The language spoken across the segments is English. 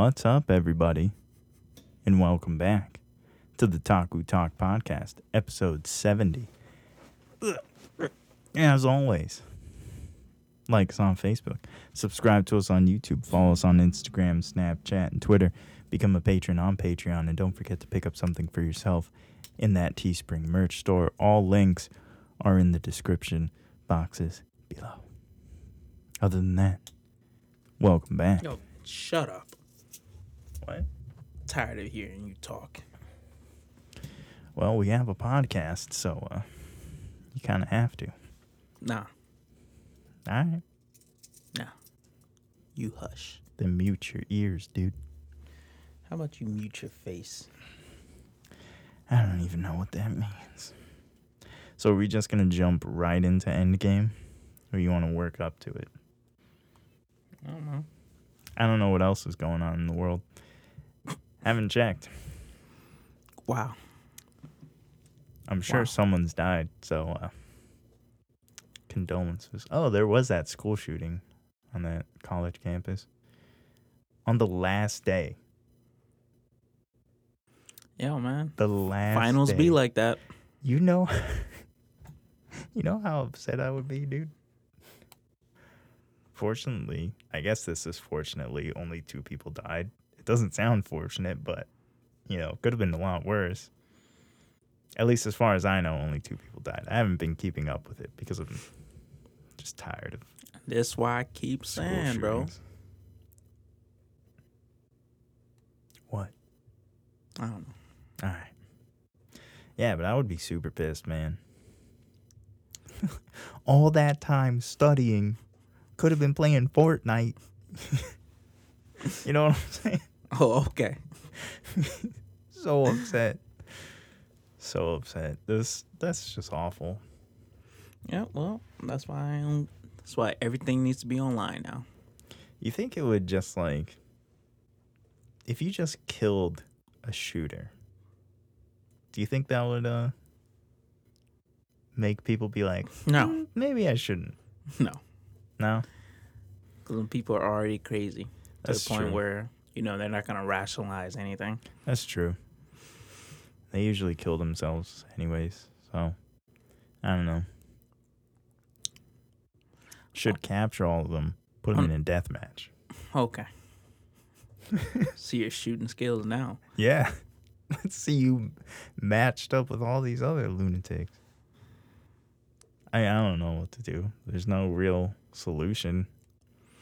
What's up, everybody? And welcome back to the Taku Talk Podcast, episode 70. As always, like us on Facebook, subscribe to us on YouTube, follow us on Instagram, Snapchat, and Twitter, become a patron on Patreon, and don't forget to pick up something for yourself in that Teespring merch store. All links are in the description boxes below. Other than that, welcome back. Yo, shut up. What? Tired of hearing you talk. Well, we have a podcast, so uh, you kind of have to. Nah, All right. nah. You hush. Then mute your ears, dude. How about you mute your face? I don't even know what that means. So are we just gonna jump right into Endgame, or you want to work up to it? I don't know. I don't know what else is going on in the world. Haven't checked. Wow. I'm sure Wow. someone's died, so uh, condolences. Oh, there was that school shooting on that college campus on the last day. Yeah, man. The last Finals be like that. You know, you know how upset I would be, dude. Fortunately, I guess this is fortunately only two people died. Doesn't sound fortunate, but you know, could have been a lot worse. At least as far as I know, only two people died. I haven't been keeping up with it because I'm just tired of That's why I keep saying, bro. What? I don't know. All right. Yeah, but I would be super pissed, man. All that time studying could have been playing Fortnite. you know what I'm saying? Oh, okay. So upset. So upset. This that's just awful. Yeah, well, that's why I don't, that's why everything needs to be online now. You think it would just like if you just killed a shooter, do you think that would uh make people be like, No, "Hmm, maybe I shouldn't? no. No? Because people are already crazy to That's the point true. where, you know, they're not going to rationalize anything. That's true. They usually kill themselves anyways, so I don't know. Should capture all of them, put them in a death match. Okay. See your shooting skills now. Yeah. Let's see you matched up with all these other lunatics. I I don't know what to do. There's no real solution.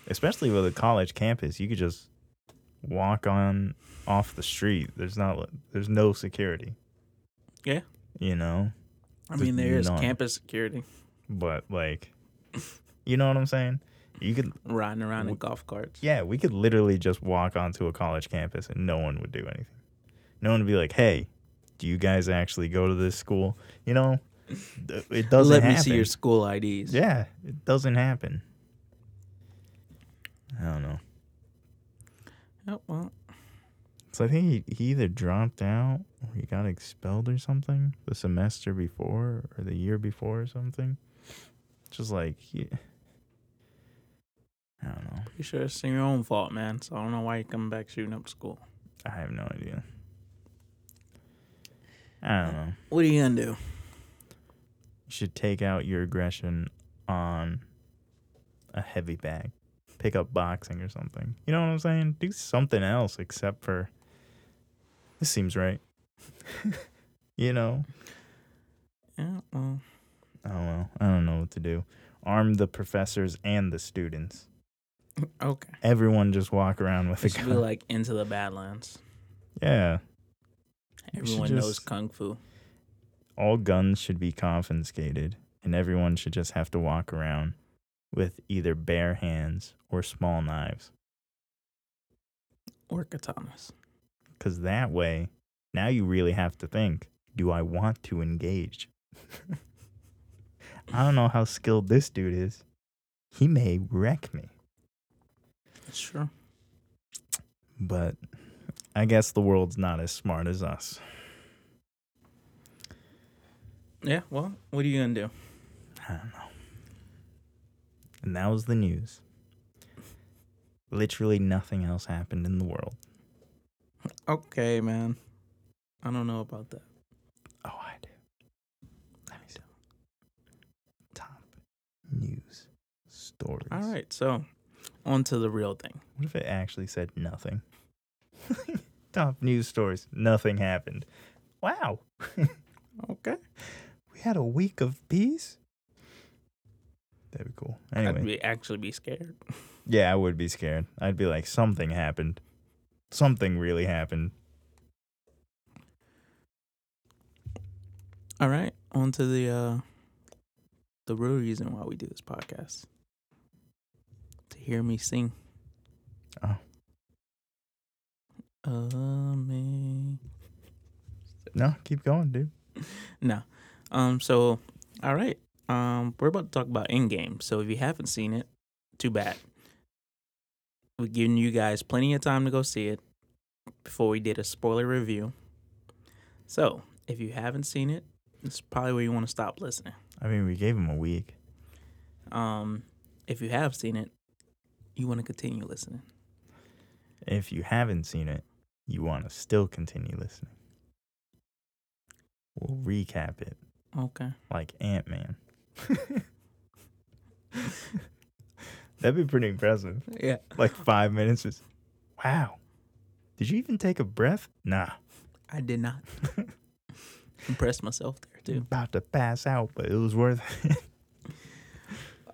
Especially with a college campus, you could just walk on off the street. There's not there's no security. Yeah. You know? I mean, there is none. campus security But like you know what I'm saying? You could riding around in golf carts. yeah, we could literally just walk onto a college campus and no one would do anything. No one would be like, "Hey, do you guys actually go to this school?" You know, it doesn't Let happen. me see your school IDs. yeah, it doesn't happen. I don't know. Oh, well, So I think he, he either dropped out or he got expelled or something the semester before or the year before or something. Just like, he, I don't know. pretty sure it's your own fault, man. So I don't know why you're coming back shooting up school. I have no idea. I don't know. What are you gonna do? You should take out your aggression on a heavy bag. Pick up boxing or something. You know what I'm saying? Do something else except for this seems right. you know? Yeah, well, Oh well. I don't know what to do. Arm the professors and the students. okay. Everyone just walk around with a should be gun. like into the Badlands. yeah. Everyone knows kung fu. all guns should be confiscated and everyone should just have to walk around with either bare hands or small knives or katanas. because that way now you really have to think do i want to engage i don't know how skilled this dude is he may wreck me Sure. but i guess the world's not as smart as us Yeah. Well, what are you gonna do? I don't know. And that was the news. literally nothing else happened in the world. Okay, man. I don't know about that. Oh, I do. Let me see. Top news stories. All right, so on to the real thing. What if it actually said nothing? Top news stories. Nothing happened. Wow. Okay. We had a week of peace. That'd be cool. I'd Anyway, be, actually be scared. yeah, I would be scared. I'd be like, something happened. Something really happened. All right, on to the uh the real reason why we do this podcast. To hear me sing. Oh. Amazing. No, keep going, dude. No. Um. So, all right. Um. We're about to talk about Endgame. So if you haven't seen it, too bad. We're giving you guys plenty of time to go see it before we did a spoiler review. So if you haven't seen it, it's probably where you want to stop listening. I mean, we gave him a week. Um. If you have seen it, you want to continue listening. If you haven't seen it, you want to still continue listening. We'll recap it Okay. like Ant Man. That'd be pretty impressive. Yeah. Like five minutes is, wow. Did you even take a breath? Nah. I did not. Impressed myself there too. About to pass out, but it was worth it.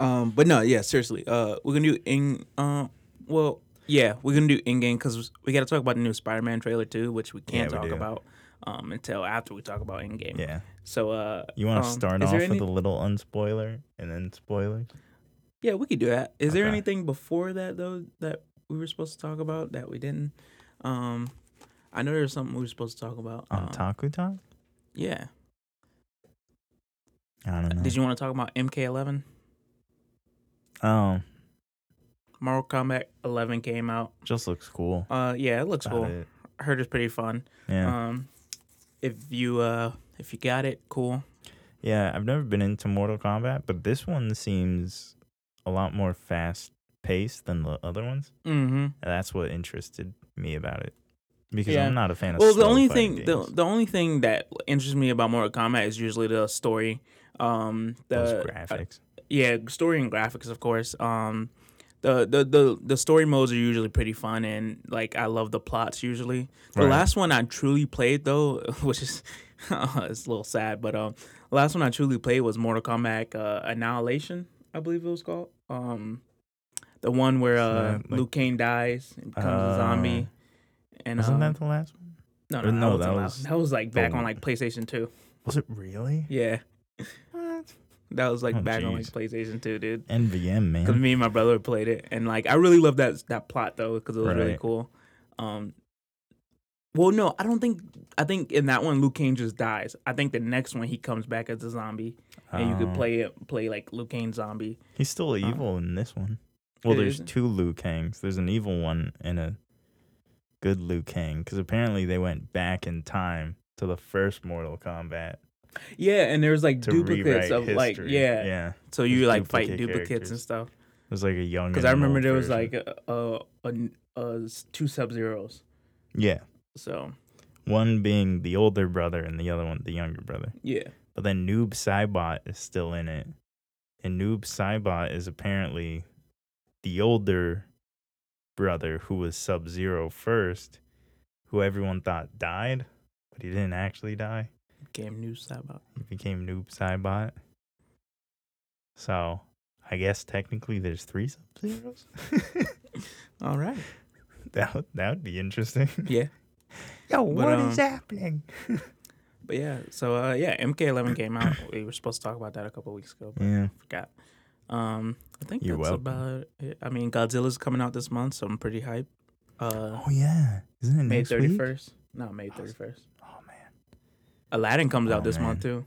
Um, but no, yeah, seriously. Uh, we're gonna do in. Uh, well, yeah, we're gonna do Endgame because we got to talk about the new Spider-Man trailer too, which we can't Yeah, talk do. about um until after we talk about Endgame. yeah. So uh, You want to um, start off there with a little unspoiler and then spoilers? Yeah, we could do that. Is there anything before that though that we were supposed to talk about that we didn't? Um, I know there's something we were supposed to talk about. On um, Taku Talk? Yeah. I don't know. Did you want to talk about MK11? Oh, Mortal Kombat 11 came out. just looks cool. Uh, yeah, it looks About cool. it. I heard it's pretty fun. Yeah. Um, if you uh if you got it, cool. Yeah, I've never been into Mortal Kombat, but this one seems a lot more fast paced than the other ones. Mm-hmm. And that's what interested me about it. Because Yeah. I'm not a fan of Well, the only thing the games. the only thing that interests me about Mortal Kombat is usually the story. Um, those the graphics. yeah, story and graphics, of course. Um, the, the the the story modes are usually pretty fun, and like I love the plots usually. The Right. last one I truly played though, which is it's a little sad, but um, last one I truly played was Mortal Kombat uh, Annihilation, I believe it was called. Um, the one where uh, like- Liu Kang dies and becomes a zombie. And Wasn't um, that the last one? no, no, no, that, that was was that was like back on like PlayStation Two. Was it really? Yeah? That was like Oh, back on like. PlayStation Two, dude. NVM, man. Because me and my brother played it, and like I really loved that that plot though, because it was really cool. Um, well, no, I don't think. I think in that one, Liu Kang just dies. I think the next one he comes back as a zombie, and you could Oh. play it, play like Liu Kang zombie. He's still evil in this one. Well, there's isn't. two Liu Kangs. There's an evil one and a good Liu Kang. Because apparently they went back in time to the first Mortal Kombat Yeah, and there's like to duplicates of history. like yeah, yeah. so you There's like fight duplicate duplicates and characters. stuff. was like a young. Because and I an remember old there was version. like a, a, a, a s- two Sub Zeros. yeah, So one being the older brother and the other one the younger brother. yeah, But then Noob Saibot is still in it, and Noob Saibot is apparently the older brother who was Sub Zero first, who everyone thought died, but he didn't actually die. Game news about. He became Noob Saibot. So, I guess technically there's three Sub Zeros. All right. that would, that would be interesting. Yeah. Yo, But, what is um, happening? But yeah, so uh, yeah, MK11 came out. We were supposed to talk about that a couple weeks ago, but Yeah. I forgot. Um, I think You're that's welcome. about it. I mean, Godzilla's coming out this month, so I'm pretty hyped. Uh, Oh yeah, isn't it May next thirty week? No, May thirty first. Oh man, Aladdin comes Oh, out this month too.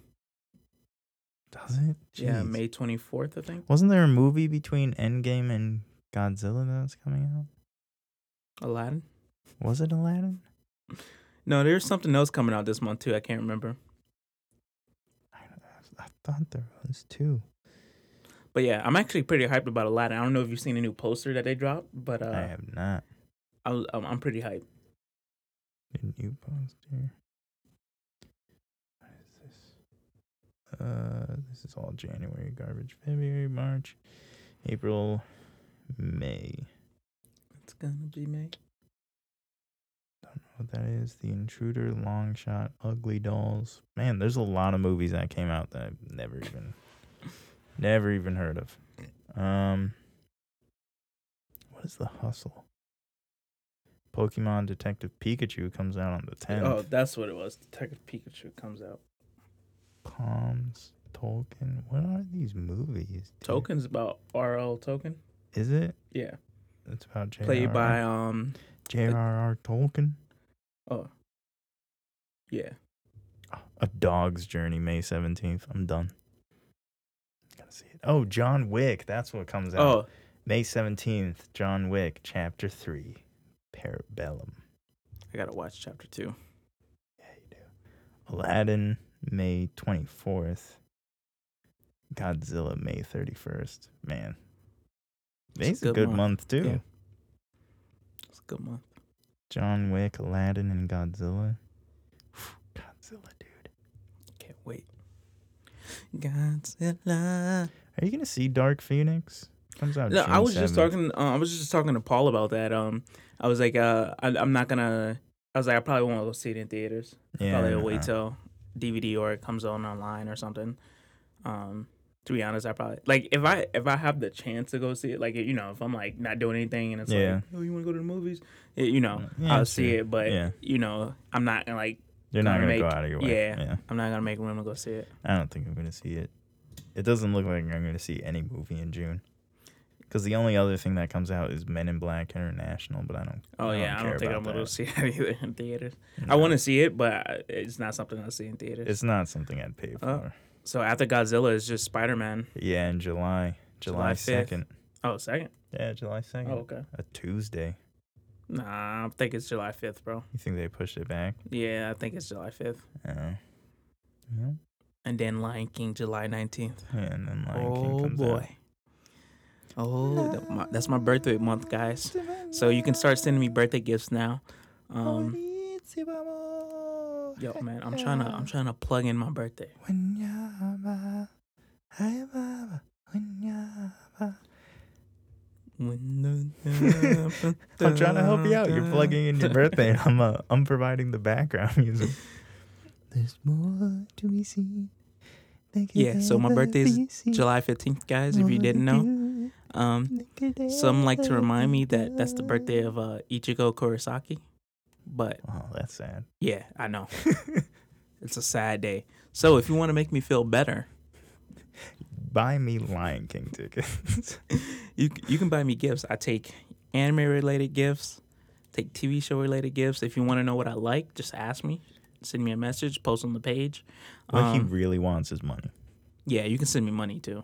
does it? Yeah, May twenty fourth, I think. Wasn't there a movie between Endgame and Godzilla that's coming out? Aladdin. Was it Aladdin? No, there's something else coming out this month too. I can't remember. I, I thought there was two. But yeah, I'm actually pretty hyped about Aladdin. I don't know if you've seen a new poster that they dropped, but uh, I have not. I was, um, I'm pretty hyped. A new poster. What is this? Uh, this is all January garbage. February, March, April, May. It's gonna be May. Don't know what that is. The Intruder, Long Shot, Ugly Dolls. Man, there's a lot of movies that came out that I've never even, never even heard of. Um, what is the hustle? Pokemon Detective Pikachu comes out on the 10th. Oh, that's what it was. Detective Pikachu comes out. Poms, Tolkien. What are these movies? dude? Tolkien's about R.L. Token. Is it? Yeah, It's about J. played by um. J.R.R. Tolkien. Oh. Yeah. A Dog's Journey, May 17th. I'm done. Gotta see it. Oh, John Wick. That's what comes out. Oh, May 17th, John Wick, Chapter 3, Parabellum. I gotta watch chapter two. Yeah, you do. Aladdin, May 24th. Godzilla, May 31st. Man. May's a good good month. month, too. Yeah. It's a good month. John Wick, Aladdin, and Godzilla. Godzilla, dude. Can't wait. Godzilla. Are you gonna see Dark Phoenix? Comes out. No, I was just talking. Uh, I was just talking to Paul about that. Um, I was like, uh, I, I'm not gonna. I was like, I probably won't go see it in theaters. Yeah, probably will wait till DVD or it comes on online or something. Um, to be honest, I probably like if I if I have the chance to go see it, like you know, if I'm like not doing anything and it's Yeah. like, oh, you want to go to the movies? Yeah, you know, Yeah, I'll see sure. it, but Yeah. you know, I'm not gonna like. You're not gonna gonna go out of your way. yeah. yeah. I'm not gonna make room to go see it. I don't think I'm gonna see it. It doesn't look like I'm gonna see any movie in June. Because the only other thing that comes out is Men in Black International, but I don't. Oh I yeah, I care don't think I'm gonna that. see it either in theaters. I want to see it, but it's not something I see in theaters. It's not something I'd pay oh. for. Oh. so after Godzilla is just Spider Man. Yeah, in July, July July 5th. second. Oh, second. Yeah, July second. Oh, okay. A Tuesday. Nah, I think it's July fifth, bro. You think they pushed it back? Yeah, I think it's July fifth, Oh. Yeah. and then Lion King July nineteenth. Yeah, and then Lion King Oh comes out. Oh, that- my- that's my birthday month, guys. So you can start sending me birthday gifts now. Um, yo, man, I'm trying to I'm trying to plug in my birthday. I'm trying to help you out. You're plugging in your birthday, and I'm uh, I'm providing the background music. There's more to be seen. Yeah, so my birthday is. July fifteenth, guys. If you didn't know, um, some like to remind me that that's the birthday of uh, Ichigo Kurosaki, but Oh, that's sad. yeah, I know it's a sad day. So if you want to make me feel better, Buy me Lion King tickets. you you can buy me gifts. I take anime related gifts, take TV show related gifts. If you want to know what I like, just ask me. Send me a message, post on the page. what he Um, really wants is money, yeah, you can send me money too.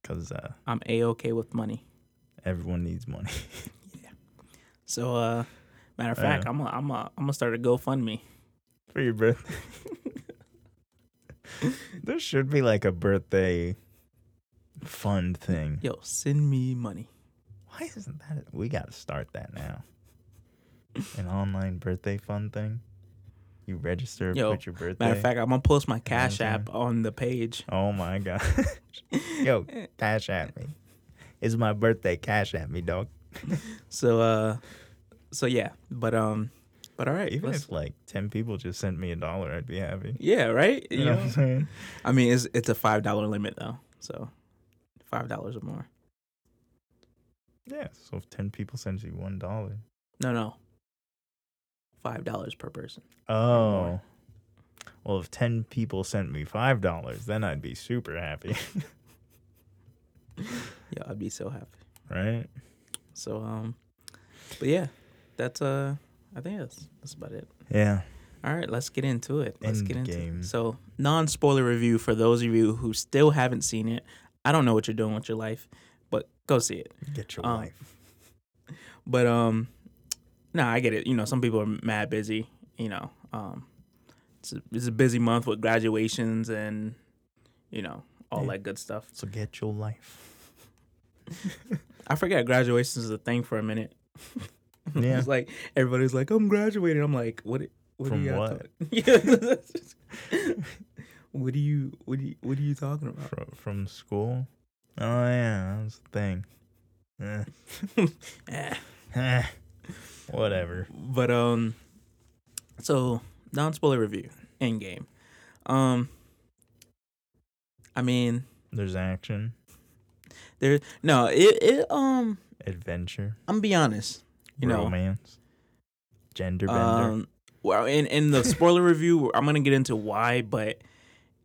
Because uh, I'm a okay with money. everyone needs money. Yeah. So, uh, matter of fact. I'm a, I'm a, I'm gonna start a GoFundMe. for your birthday. there should be like a birthday fund thing. Yo, send me money. Why isn't that? We got to start that now. An online birthday fund thing. You register, Yo, put your birthday. Matter of fact, I'm gonna post my Cash Okay. App on the page. oh my god. Yo, cash at me. It's my birthday. Cash at me, dog. So, uh, so yeah, but um, but all right, Even let's- if like ten people just sent me a dollar, I'd be happy. yeah, right. You know what I'm saying? I mean, it's it's a five dollar limit though, so five dollars or more. Yeah. So if ten people send you one dollar. No, no, five dollars per person. Oh. Well, if 10 people sent me $5, then I'd be super happy, Yeah, I'd be so happy. right? So um, but yeah, that's uh, I think that's that's about it. Yeah. All right, let's get into it. Let's get into Endgame. it. So, non spoiler review for those of you who still haven't seen it. I don't know what you're doing with your life, but go see it. Get your Um, life. But um, no, I get it. You know, some people are mad busy. You know, um, it's a, it's a busy month with graduations and you know all Yeah. that good stuff. So get your life. I forgot graduations is a thing for a minute. Yeah. it's like everybody's like, I'm graduating. I'm like, what? What From are you what? what are you? What are you? What are you talking about? From, from school. Oh yeah, that's the thing. Eh. Eh. Whatever. But um, so non spoiler review Endgame. Um, I mean, There's action, there. No, it it um. adventure, I'm gonna be honest. You know, romance, gender bender. Um, well, in in the spoiler review, I'm gonna get into why, but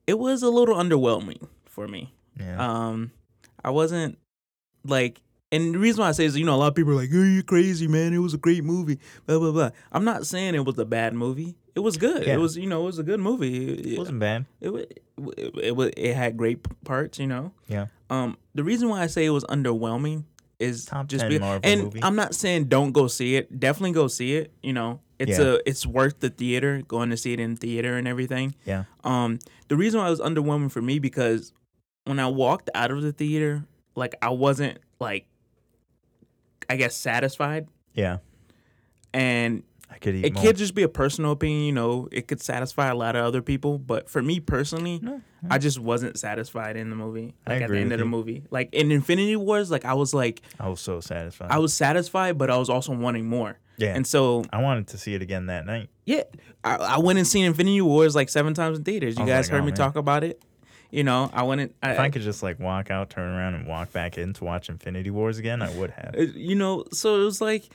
it was a little underwhelming for me. yeah. Um, I wasn't like, and the reason why I say is, you know, a lot of people are like, "Oh, you're crazy, man! It was a great movie." Blah blah blah. I'm not saying it was a bad movie. It was good. Yeah. It was, you know, it was a good movie. It, it wasn't bad. it, it, it, was it had great parts, you know. Yeah. Um, the reason why I say it was underwhelming is Top just 10 be- Marvel and movie. I'm not saying don't go see it. Definitely go see it. You know, it's Yeah. a it's worth the theater going to see it in theater and everything. Yeah. Um, the reason why it was underwhelming for me because when I walked out of the theater, like I wasn't like, I guess satisfied, Yeah. and I could eat it more. could just be a personal opinion. You know, it could satisfy a lot of other people, but for me personally, No, I just wasn't satisfied in the movie. I Like at agree the end of the you. movie, like in Infinity Wars, like I was like I was so satisfied. I was satisfied, but I was also wanting more. yeah. And so I wanted to see it again that night. yeah, I, I went and seen Infinity Wars like seven times in theaters. You guys like, heard oh, me man. talk about it. You know, I wouldn't. I, If I could just like walk out, turn around, and walk back in to watch Infinity Wars again, I would have. Uh, you know so it was like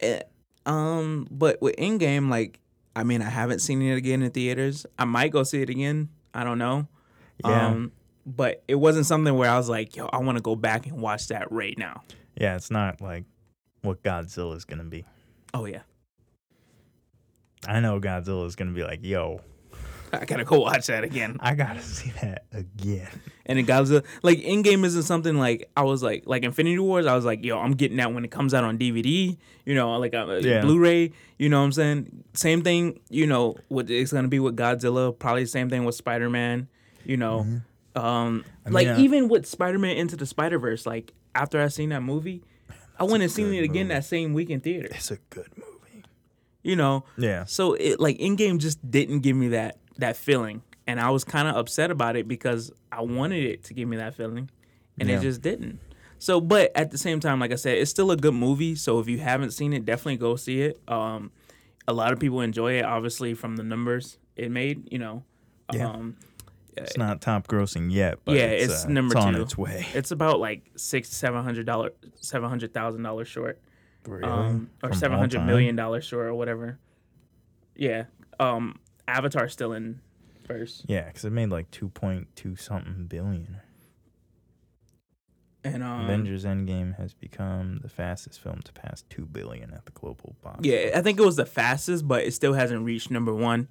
eh, um but with Endgame like i mean i haven't seen it again in theaters i might go see it again i don't know Yeah. um but it wasn't something where i was like yo i want to go back and watch that right now Yeah, it's not like what Godzilla is gonna be. oh yeah I know Godzilla is gonna be like, yo, i gotta go watch that again I gotta see that again. and it Godzilla like Endgame isn't something like i was like like infinity wars i was like yo i'm getting that when it comes out on dvd you know like uh, Yeah. blu-ray you know what i'm saying same thing you know what it's gonna be with godzilla probably the same thing with spider-man you know um Mm-hmm. I like mean, uh, even with spider-man into the spider-verse like after i seen that movie i went and seen it again movie. that same week in theater It's a good movie. you know Yeah. so it like Endgame just didn't give me that that feeling, and I was kind of upset about it because I wanted it to give me that feeling, and Yeah. it just didn't. So, but at the same time, like I said, it's still a good movie. So if you haven't seen it, definitely go see it. Um, a lot of people enjoy it, obviously from the numbers it made. You know, Yeah. um, It's not top grossing yet, but Yeah, it's, it's uh, number it's on two. its way. it's about like six seven hundred dollar seven hundred thousand dollars short. Really? um, or seven hundred million dollars short or whatever. Yeah, um, Avatar's still in first, Yeah, because it made like two point two something billion. and um, Avengers Endgame has become the fastest film to pass two billion at the global box. yeah, I think it was the fastest, but it still hasn't reached number one.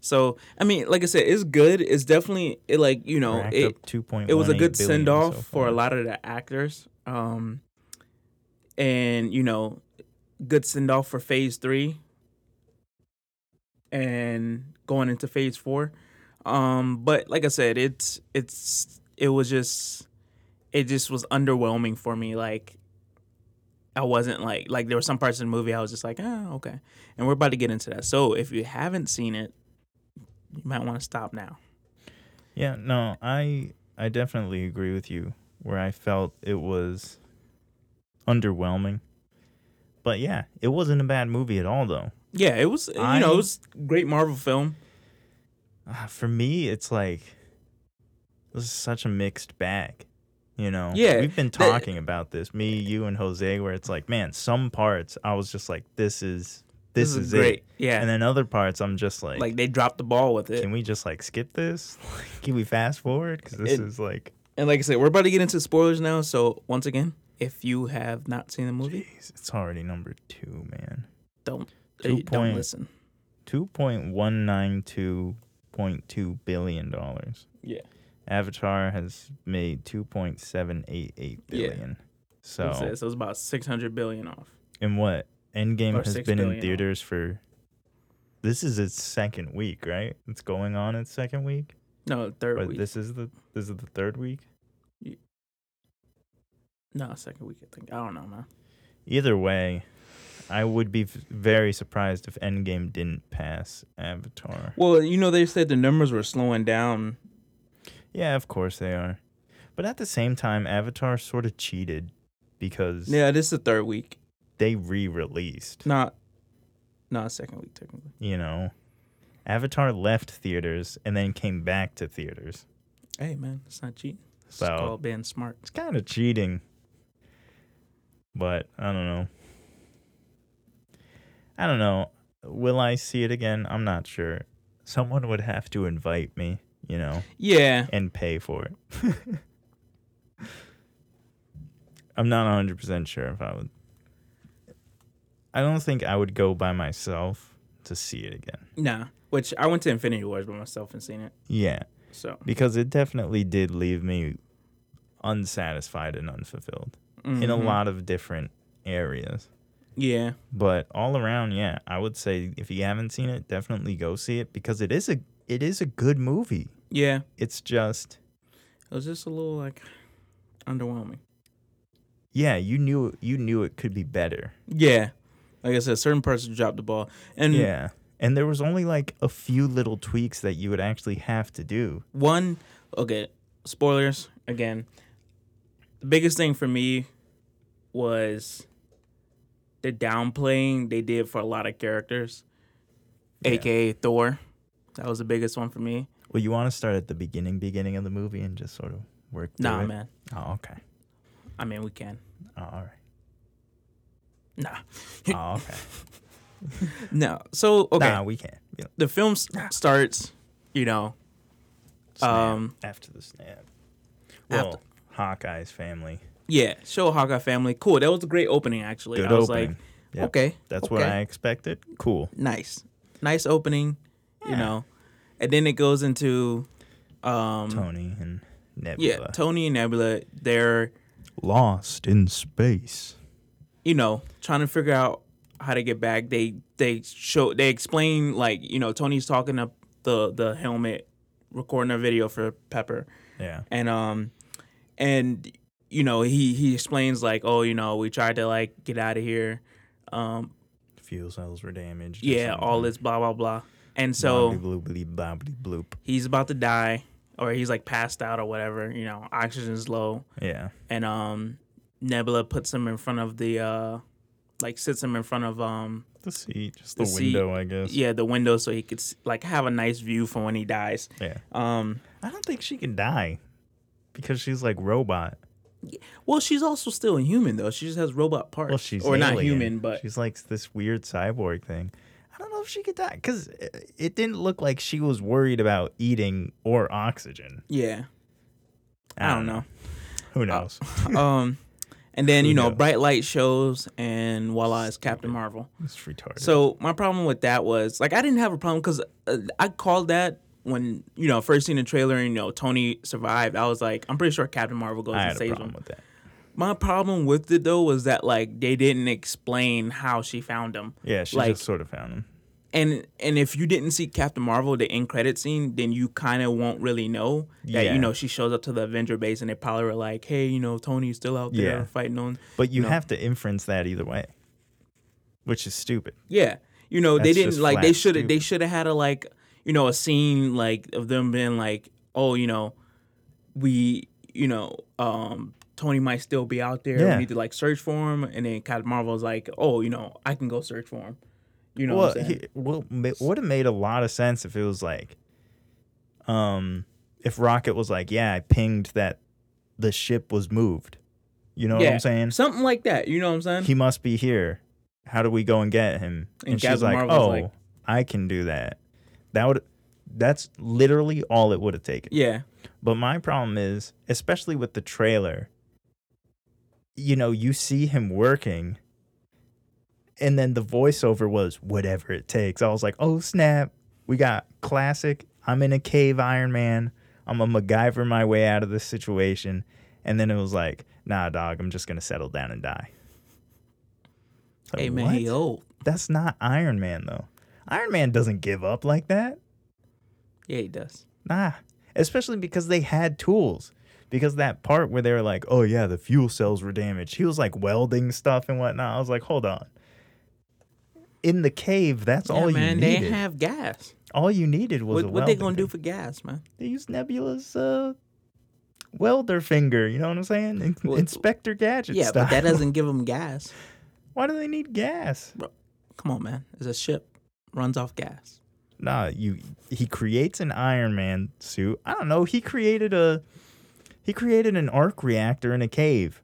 So I mean, like I said, it's good. It's definitely it like you know Racked it. up 2.18 It was a good send off so for a lot of the actors, um, and you know, good send off for Phase Three, and going into Phase Four. Um, but like I said, it's it's it was just it just was underwhelming for me. Like I wasn't like like there were some parts of the movie I was just like, oh, okay. And we're about to get into that. So if you haven't seen it, you might want to stop now. Yeah, no, I I definitely agree with you where I felt it was underwhelming. But yeah, it wasn't a bad movie at all though. Yeah, it was you I- know, it was great Marvel film. Uh, for me, it's like this is such a mixed bag. You know, Yeah, we've been talking about this, me, you, and Jose, where it's like, man, some parts I was just like, this is this, is, great. it, Yeah. and then other parts I'm just like, like they dropped the ball with it. can we just like skip this? can we fast forward? Because this It- is like, and like I said, we're about to get into spoilers now. So once again, if you have not seen the movie, jeez, it's already number two, man. don't Two uh, don't listen. Two point one nine two point two billion dollars. Yeah. Avatar has made two point seven eight eight billion. Yeah. So, So, it's about six hundred billion off. and what Endgame Or has been in theaters for. This is its second week, right? It's going on its second week. No, third But week. this is the this is the third week. no, second week. I think. I don't know, man. Either way, I would be very surprised if Endgame didn't pass Avatar. Well, you know, they said the numbers were slowing down. Yeah, of course they are. But at the same time, Avatar sort of cheated because Yeah, this is the third week. they re-released. Not, not a second week technically. You know, Avatar left theaters and then came back to theaters. Hey, man, it's not cheating. It's So- called being smart. It's kind of cheating. But I don't know. I don't know. Will I see it again? I'm not sure. Someone would have to invite me, you know, Yeah, and pay for it. I'm not 100% sure if I would. I don't think I would go by myself to see it again. nah. Which I went to Infinity Wars by myself and seen it. Yeah, So because it definitely did leave me unsatisfied and unfulfilled in a mhm. lot of different areas. Yeah, But all around, yeah, I would say if you haven't seen it, definitely go see it because it is a it is a good movie. yeah. It's just It was just a little like underwhelming. yeah, you knew you knew it could be better. Yeah, like I said, certain parts dropped the ball, and Yeah. And there was only like a few little tweaks that you would actually have to do. one okay spoilers again the biggest thing for me was the downplaying they did for a lot of characters Yeah. aka thor that was the biggest one for me Well, you want to start at the beginning beginning of the movie and just sort of work through nah it? man Oh, okay. i mean we can Oh, all right. nah Oh, okay. no so okay Nah, we can't. Yeah. the film s- starts you know Snap. Um, after the snap. Well, after- Hawkeye's family. Yeah show hawkeye family cool that was a great opening actually Good i was opening. like Yep. okay That's what. I expected. Cool. nice nice opening you know and then it goes into um Tony and Nebula. yeah tony and nebula they're Lost in space. you know trying to figure out how to get back they they show they explain like you know tony's talking up the the helmet recording a video for pepper Yeah. and um and you know he he explains like oh you know we tried to like get out of here um Fuel cells were damaged. yeah all this blah blah blah and so Bloobly bloobly bloobly bloop. he's about to die or he's like passed out or whatever you know oxygen's low Yeah. and um nebula puts him in front of the uh like sits him in front of um The seat, just the, The seat, window, I guess. yeah the window so he could like have a nice view for when he dies Yeah. um I don't think she can die because she's like robot. Well she's also still a human though she just has robot parts Well, she's or not human but she's like this weird cyborg thing. I don't know if she could die because it, didn't look like she was worried about eating or oxygen. yeah i don't know Who knows? um and then Who you know knows? bright light shows and voila it's captain marvel it's retarded. So my problem with that was like I didn't have a problem because uh, I called that when you know first seen the trailer and you know Tony survived. I was like, I'm pretty sure Captain Marvel goes I and saves problem him. with that. My problem with it though was that like they didn't explain how she found him, Yeah, she Like- just sort of found him. and and if you didn't see Captain Marvel the end credit scene, then you kind of won't really know that Yeah. you know she shows up to the Avenger base and they probably were like, hey, you know Tony's still out there Yeah. fighting on. But you No. have to inference that either way, which is stupid. Yeah, you know they didn't like they should have they should have had a like you know a scene like of them being like oh you know we you know um Tony might still be out there Yeah. we need to like search for him and then Captain Marvel's like oh you know I can go search for him you know well, what he, well, would have made a lot of sense if it was like, um, if Rocket was like, yeah, I pinged that the ship was moved. You know what I'm saying? something like that you know what I'm saying He must be here. How do we go and get him? And And, she's like, Marvel's oh, like- I can do that. That would. That's literally all it would have taken. yeah But my problem is, especially with the trailer, you know, you see him working, and then the voiceover was whatever it takes. I was like, oh snap, we got classic. I'm in a cave, Iron Man. I'm a MacGyver my way out of this situation. And then it was like, nah, dog, I'm just gonna settle down and die. Like, hey man he old That's not Iron Man though. Iron Man doesn't give up like that. yeah he does Nah. especially because they had tools. Because that part where they were like, "Oh yeah, the fuel cells were damaged," he was like welding stuff and whatnot. I was like, "Hold on." In the cave, that's Yeah, all man, you needed. they have gas. all you needed was What, a what they gonna do for gas, man? They used Nebula's uh, welder finger. You know what I'm saying? In- Well, Inspector Gadget Yeah, style. but that doesn't give them gas. Why do they need gas? Come on, man. It's a ship. Runs off gas. Nah, you. He creates an Iron Man suit. I don't know. He created a. He created an arc reactor in a cave.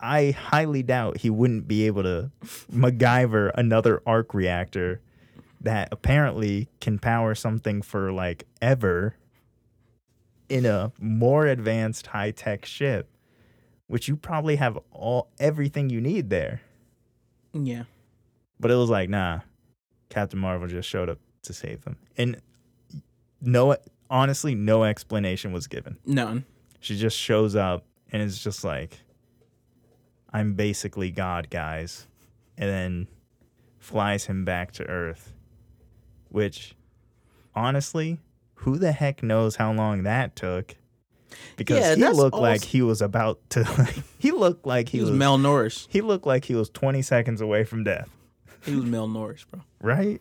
I highly doubt he wouldn't be able to MacGyver another arc reactor that apparently can power something for like ever in a more advanced high tech ship, which you probably have all everything you need there. Yeah. But it was like, nah, Captain Marvel just showed up to save them. And no, honestly, no explanation was given. None. She just shows up and it's just like, I'm basically God, guys. And then flies him back to Earth. Which, honestly, who the heck knows how long that took? Because Yeah, he looked also- like he was about to. he looked like He, he, was, was. malnourished. he looked like he was 20 seconds away from death. He was malnourished, bro. Right?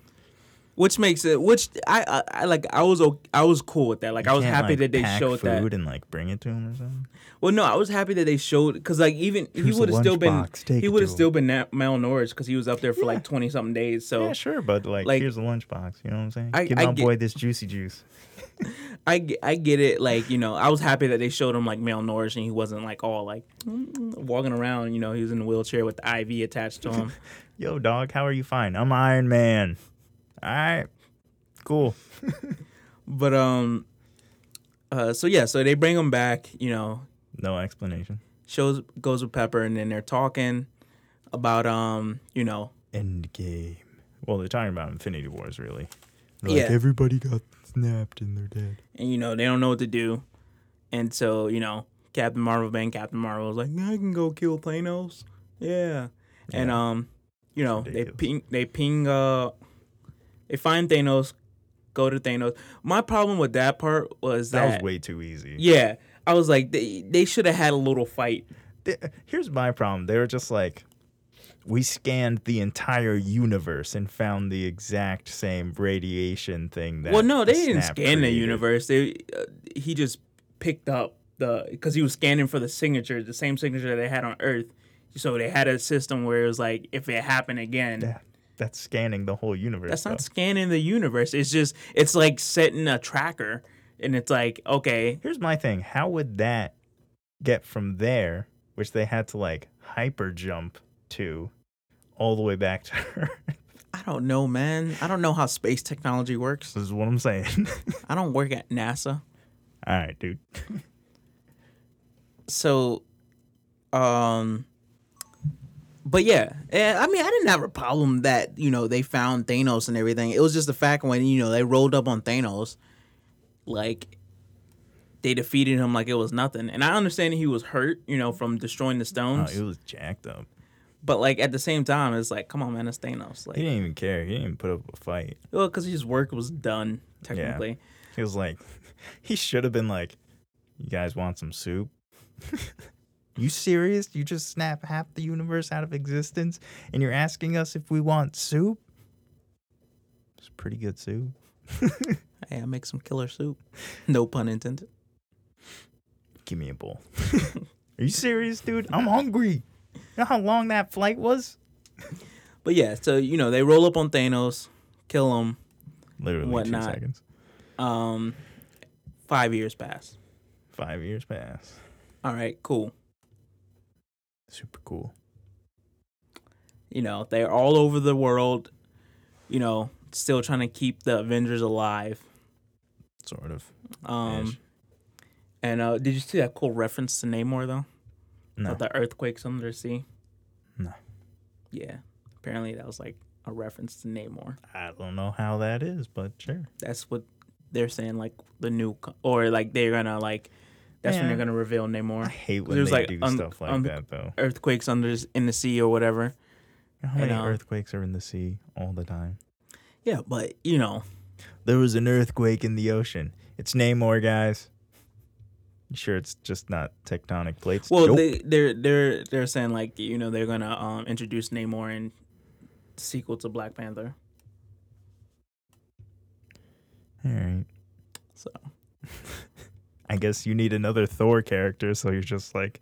Which makes it. Which I, I, I like. I was I was cool with that. Like I was can't, happy like, that they pack showed that. food and like bring it to him or something. Well, no, I was happy that they showed because like even he Here's a would have still been lunchbox. Take he would have still been na- malnourished because he was up there for like twenty something days. So yeah, sure, but like, like- here's a lunchbox. You know what I'm saying? I- Give I my get- boy this juicy juice. I, ge- I get it. Like you know, I was happy that they showed him like malnourished and he wasn't like all like mm, walking around. You know, he was in a wheelchair with the IV attached to him. Yo, dog, how are you? Fine. I'm Iron Man. All right, cool. but um, uh, so yeah, so they bring him back. You know, No explanation. shows goes with Pepper and then they're talking about um, you know, End game. Well, they're talking about Infinity Wars, really. They're Yeah. Like everybody got snapped and they're dead. and you know they don't know what to do, and so you know Captain Marvel being Captain Marvel is like, I can go kill Thanos, yeah, and um, you know they ping they ping uh, they find Thanos, go to Thanos. My problem with that part was That that, was way too easy. yeah, I was like they they should have had a little fight. Th- Here's my problem. They were just like, we scanned the entire universe and found the exact same radiation thing that. well, no, they the didn't scan the universe. They uh, he just picked up the because he was scanning for the signature, the same signature they had on Earth. So they had a system where it was like, if it happened again, Yeah, that's scanning the whole universe. that's not scanning the universe. It's just it's like setting a tracker, and it's like, okay, Here's my thing. How would that get from there, which they had to like hyper jump to, all the way back to Earth? I don't know, man. I don't know how space technology works. This is what I'm saying. I don't work at NASA, all right, dude. so, um. But yeah, I mean, I didn't have a problem that you know they found Thanos and everything. It was just the fact when you know they rolled up on Thanos, like they defeated him like it was nothing. And I understand he was hurt, you know, from destroying the Oh, stones. it was jacked up. but like at the same time, it's like, come on, man, it's Thanos. He didn't even care. He didn't even put up a fight. well, because his work was done technically. He was like, he should have been like, "You guys want some soup?" you serious? You just snap half the universe out of existence, and you're asking us if we want soup? It's pretty good soup. Hey, I make some killer soup. No pun intended. Give me a bowl. Are you serious, dude? I'm hungry. You know how long that flight was? But yeah, so you know they roll up on Thanos, kill him. Literally two Whatnot. seconds. Um, five years pass. Five years pass. All right, cool. Super cool. You know they're all over the world. You know, still trying to keep the Avengers alive. Sort of. Um, Ish. and uh, did you see that cool reference to Namor though? No. About the earthquakes under the sea. No. Yeah, apparently that was like a reference to Namor. I don't know how that is, but sure. That's what they're saying. Like the new, co- or like they're gonna like. That's when Yeah. they're gonna reveal Namor. I hate when There's, they like, do un- stuff like un- that, though. Earthquakes under in the sea or whatever. You know how many and, uh, earthquakes are in the sea all the time? Yeah, but you know, There was an earthquake in the ocean. It's Namor, guys. You sure it's just not tectonic plates? Well, Nope. they they're they're they're saying like you know they're gonna um introduce Namor in the sequel to Black Panther. All right. So I guess you need another Thor character, so you're just like,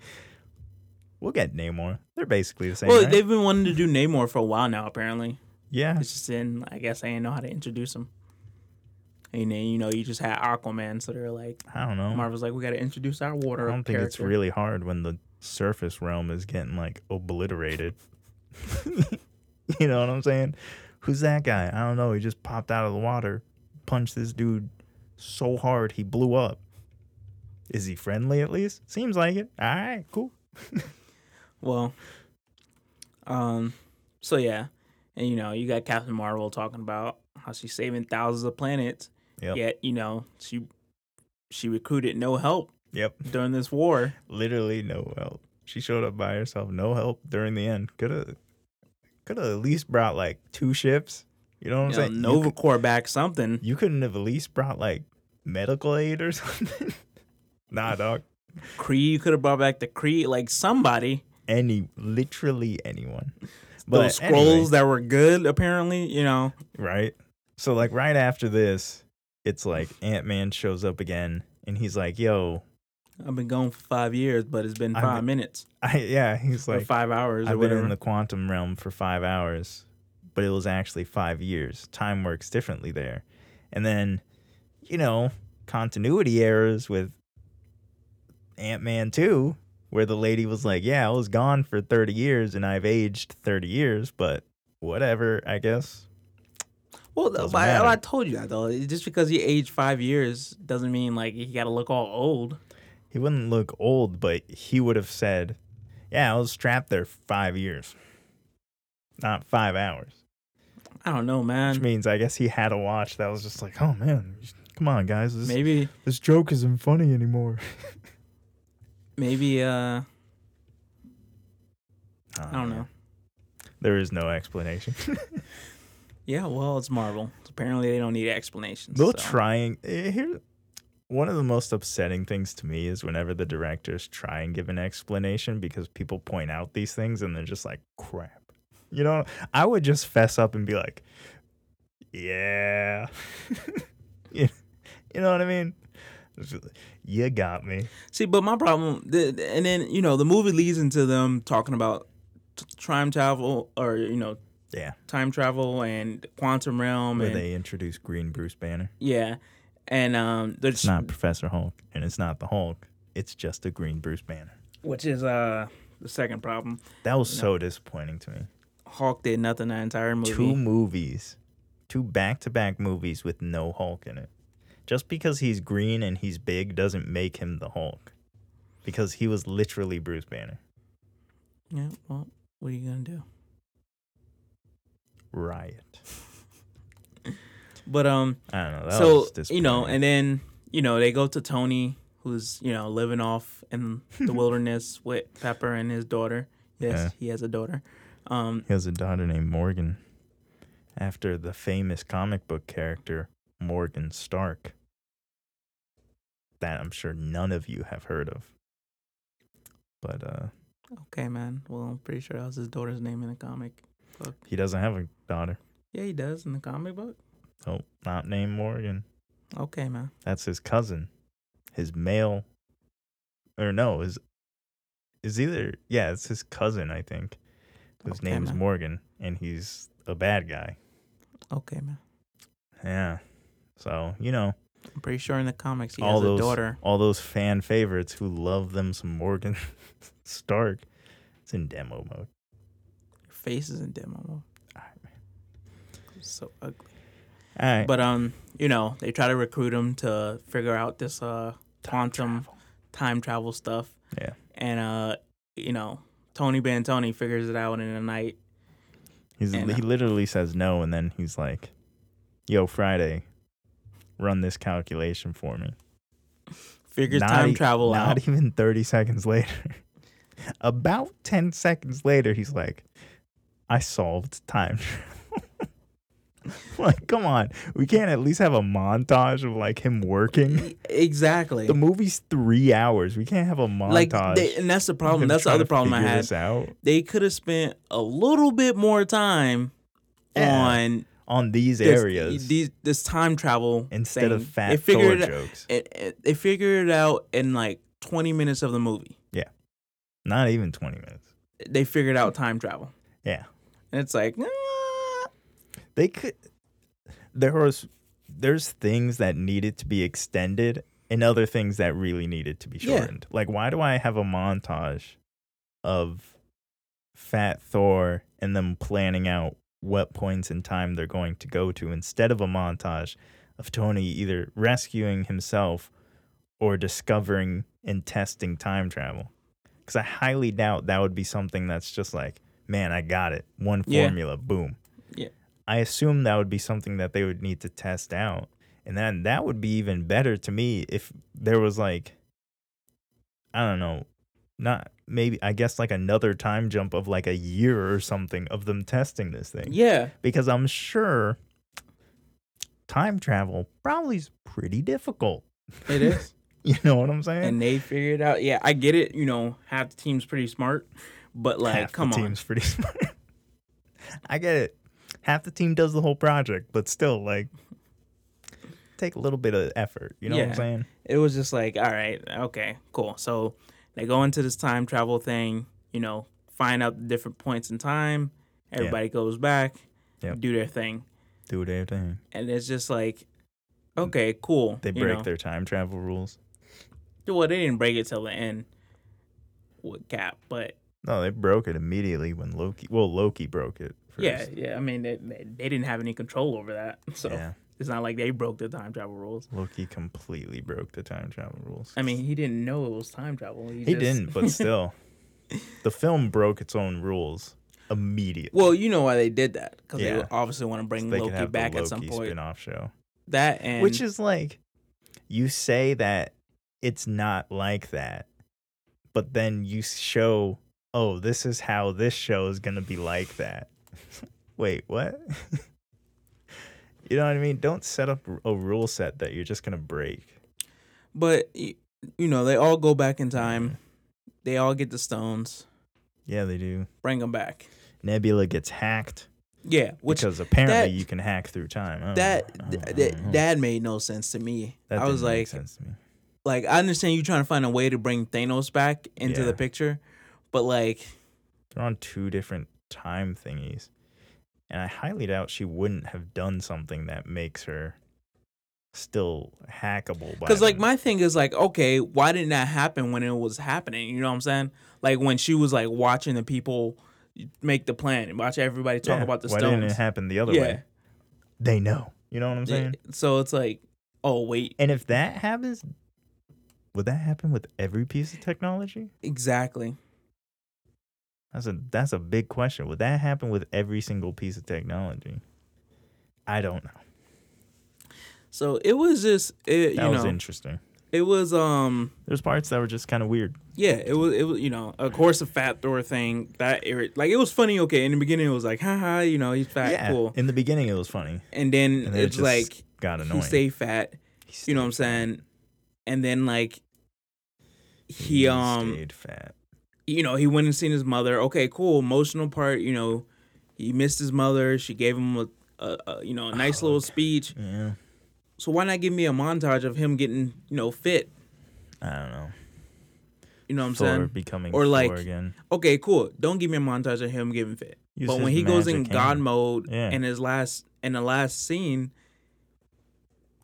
we'll get Namor. They're basically the same. well, right? they've been wanting to do Namor for a while now. Apparently, yeah. it's just in I guess I didn't know how to introduce him. And then you know you just had Aquaman, so they're like I don't know. Marvel's like we got to introduce our water. I don't think it's really hard when the surface realm is getting like obliterated. you know what I'm saying? Who's that guy? I don't know. He just popped out of the water, punched this dude so hard he blew up. Is he friendly at least? Seems like it. All right, cool. Well, um, so yeah, and you know, you got Captain Marvel talking about how she's saving thousands of planets. Yep. Yet, you know, she she recruited no help Yep. during this war. Literally no help. She showed up by herself, no help during the end. Could have could have at least brought like two ships. You know what I'm know, saying? Nova could, Corps back something. you couldn't have at least brought like medical aid or something. Nah, dog. Kree, you could have brought back the Kree, like somebody. Any literally anyone. Those scrolls anyway, that were good, apparently, you know. right? So like right after this, it's like Ant Man shows up again and he's like, yo, I've been gone for five years, but it's been I've five minutes I yeah, he's like five hours I've been in the quantum realm for five hours, but it was actually five years. Time works differently there. And then, you know, continuity errors with Ant Man 2, where the lady was like, Yeah, I was gone for 30 years and I've aged 30 years, but whatever, I guess. well, doesn't but I. I told you that though. Just because he aged five years doesn't mean like he got to look all old. He wouldn't look old, but he would have said, Yeah, I was trapped there for five years, not five hours. I don't know, man. Which means I guess he had a watch that was just like, Oh man, come on, guys. This, Maybe, this joke isn't funny anymore. maybe. uh Oh, I don't know. There is no explanation. Yeah, well, it's Marvel. Apparently, they don't need explanations. They'll so. trying eh, here. One of the most upsetting things to me is whenever the directors try and give an explanation because people point out these things and they're just like crap. You know, I would just fess up and be like, "Yeah," you know what I mean? You got me. See, but my problem, and then you know, the movie leads into them talking about t- time travel, or you know, Yeah, time travel and quantum realm, where and they introduce Green Bruce Banner. yeah, and um, It's not Professor Hulk, and it's not the Hulk. It's just a Green Bruce Banner. which is uh the second problem. That was so disappointing to me. Hulk did nothing that entire movie. two movies, two back-to-back movies with no Hulk in it. Just because he's green and he's big doesn't make him the Hulk. Because he was literally Bruce Banner. Yeah, well, what are you gonna do? Riot. But um, I don't know. That so was you know, and then you know they go to Tony, who's you know living off in the wilderness with Pepper and his daughter. Yes, Yeah. he has a daughter. Um, he has a daughter named Morgan, after the famous comic book character Morgan Stark. That I'm sure none of you have heard of. But uh, okay, man. Well, I'm pretty sure that was his daughter's name in the comic book. he doesn't have a daughter. Yeah, he does in the comic book. Oh, not named Morgan. Okay, man. That's his cousin. His male or no, his is either yeah, it's his cousin, I think. His Okay, name's man. Morgan and he's a bad guy. Okay, man. Yeah. So, you know, I'm pretty sure in the comics he all has those a daughter. all those fan favorites who love them some Morgan Stark. It's in demo mode. Your face is in demo mode. Alright, man. It's so ugly. All right. But um, you know, they try to recruit him to figure out this uh quantum time travel stuff. Yeah. And uh, you know, Tony Bantoni figures it out in a night. He's and, uh, he literally says no and then he's like, "Yo, Friday, run this calculation for me." Figures Not time e- travel Not out. even 30 seconds later. About 10 seconds later, he's like, I solved time. travel." like, come on. We can't at least have a montage of like him working. exactly. The movie's three hours. We can't have a montage. like, they, and that's the problem. That's the other problem I had. They could have spent a little bit more time Yeah. on on these this, areas these this time travel instead of thing. fat They Thor it, jokes. it, it- They figured it out in like 20 minutes of the movie. Yeah, not even twenty minutes. They figured out time travel, Yeah, and it's like, ah, they could. There was there's things that needed to be extended and other things that really needed to be Yeah. shortened. Like, why do I have a montage of Fat Thor and them planning out what points in time they're going to go to instead of a montage of Tony either rescuing himself or discovering and testing time travel? Because I highly doubt that would be something that's just like, man, I got it. One Yeah. formula, boom. Yeah. I assume that would be something that they would need to test out. And then that would be even better to me if there was like, I don't know, not maybe, I guess like another time jump of like a year or something of them testing this thing. yeah, Because I'm sure time travel probably is pretty difficult. it is. You know what I'm saying? and they figured out. Yeah, I get it. You know, half the team's pretty smart, but like, Half come the on, team's pretty smart. I get it. Half the team does the whole project, but still, like, take a little bit of effort. You know what I'm saying? it was just like, all right, okay, cool. So they go into this time travel thing, you know, find out the different points in time. Everybody goes back, Yep. do their thing, Do their thing. and it's just like, okay, cool. They you break know. their time travel rules. Well, they didn't break it till the end with Cap, but No, they broke it immediately when Loki. Well, Loki broke it. First. yeah, yeah. I mean, they, they, they didn't have any control over that, so yeah. It's not like they broke the time travel rules. Loki completely broke the time travel rules. I mean, he didn't know it was time travel. He, he just- didn't, but still, the film broke its own rules immediately. well, you know why they did that because Yeah. they obviously want to bring they could Loki back the at some Loki point. spin-off show. That and Which is like, you say that it's not like that, but then you show, oh, this is how this show is going to be like that. Wait, what? you know what I mean? Don't set up a rule set that you're just going to break. But you know, they all go back in time. They all get the stones. Yeah, they do. Bring them back. Nebula gets hacked Yeah, which because apparently that- you can hack through time. Don't that th- don't that made no sense to me. That I was like, sense to me. like I understand you trying to find a way to bring Thanos back into Yeah. the picture, but like, They're on two different time thingies. And I highly doubt she wouldn't have done something that makes her still hackable. because like my thing is like, okay, why didn't that happen when it was happening? You know what I'm saying? Like when she was like watching the people make the plan and watch everybody talk Yeah, about the why stones. didn't it happen the other yeah. way? They know. You know what I'm saying? So it's like, oh wait, And if that happens, would that happen with every piece of technology? exactly. That's a that's a big question. Would that happen with every single piece of technology? I don't know. So it was just it, That you was know interesting. it was um There's parts that were just kind of weird. yeah it was it was you know of course the fat Thor thing that irrit- like it was funny okay in the beginning it was like haha you know he's fat yeah. cool In the beginning, it was funny. and then And then it it's just like got annoying. he stay fat you know what I'm saying and then like he um stayed fat. You know he went and seen his mother okay cool emotional part you know he missed his mother she gave him a, a, a you know a nice oh, little speech Yeah, so why not give me a montage of him getting you know fit I don't know. you know what I'm Thor saying becoming Or like- again. okay, cool. Don't give me a montage of him getting fit. Use but when he goes in magic God mode Yeah. in his last in the last scene,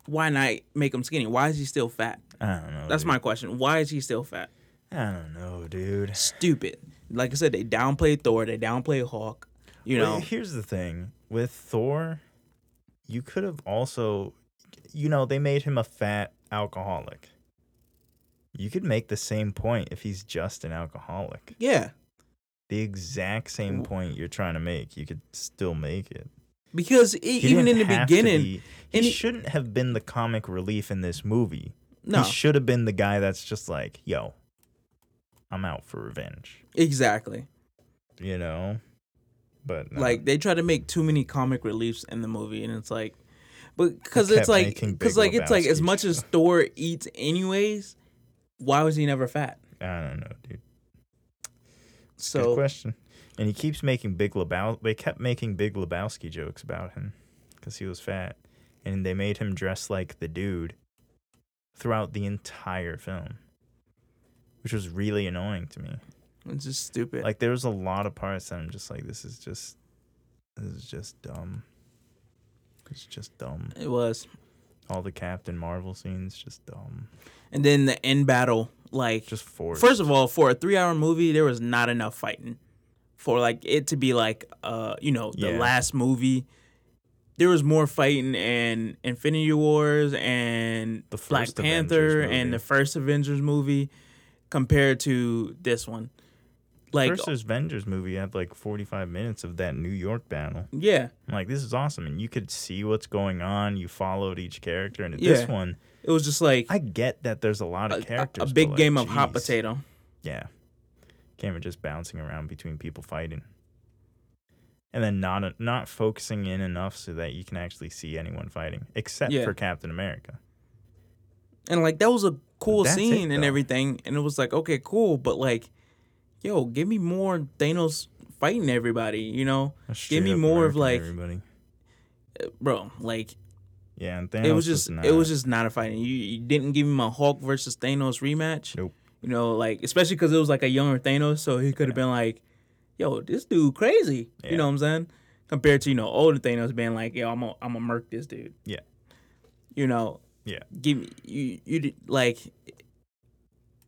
why not make him skinny? Why is he still fat? I don't know. That's dude. my question. Why is he still fat? I don't know, dude. Stupid. Like I said, they downplay Thor, they downplay Hawk. You Well, know, here's the thing with Thor, you could have also, you know, they made him a fat alcoholic. You could make the same point if he's just an alcoholic. yeah, The exact same point you're trying to make, you could still make it. because He even in the beginning, be- he and shouldn't have been the comic relief in this movie. no, He should have been the guy that's just like, yo, I'm out for revenge. exactly. You know? but no. Like they try to make too many comic reliefs in the movie, and it's like, but because it's like, because like it's like as much as Thor eats anyways, why was he never fat? I don't know, dude. Good So question. And he keeps making Big Lebowski. They kept making Big Lebowski jokes about him because he was fat, and they made him dress like the dude throughout the entire film, which was really annoying to me. it's just stupid. Like there was a lot of parts that I'm just like, this is just, this is just dumb. It's just dumb. it was, All the Captain Marvel scenes, just dumb. and then the end battle, like Just forced. First of all, for a three-hour movie, there was not enough fighting. For like it to be like, uh, you know, the Yeah. last movie, there was more fighting in Infinity Wars and The Black first Panther Avengers and the first Avengers movie compared to this one. Like, First Avengers movie had like 45 minutes of that New York battle. yeah, I'm like, this is awesome. And you could see what's going on. You followed each character. And this one, it was just like I get that there's a lot of a- characters. a big like, game of hot potato. Yeah. Camera just bouncing around between people fighting. And then not not focusing in enough so that you can actually see anyone fighting, except Yeah. for Captain America. And like that was a cool That's it, scene and everything, and it was like okay, cool, but like, yo, give me more Thanos fighting everybody, you know, Give me more of, like- everybody. Eh, bro. Like Yeah, and Thanos it was just not, it was just not a fighting. You, you didn't give him a Hulk versus Thanos rematch. Nope. You know, like especially because it was like a younger Thanos, so he could have been like, "Yo, this dude crazy." Yeah. You know what I'm saying? Compared to you know older Thanos being like, "Yo, I'm gonna I'm gonna murk this dude." Yeah. You know. Yeah. Give me you you did like.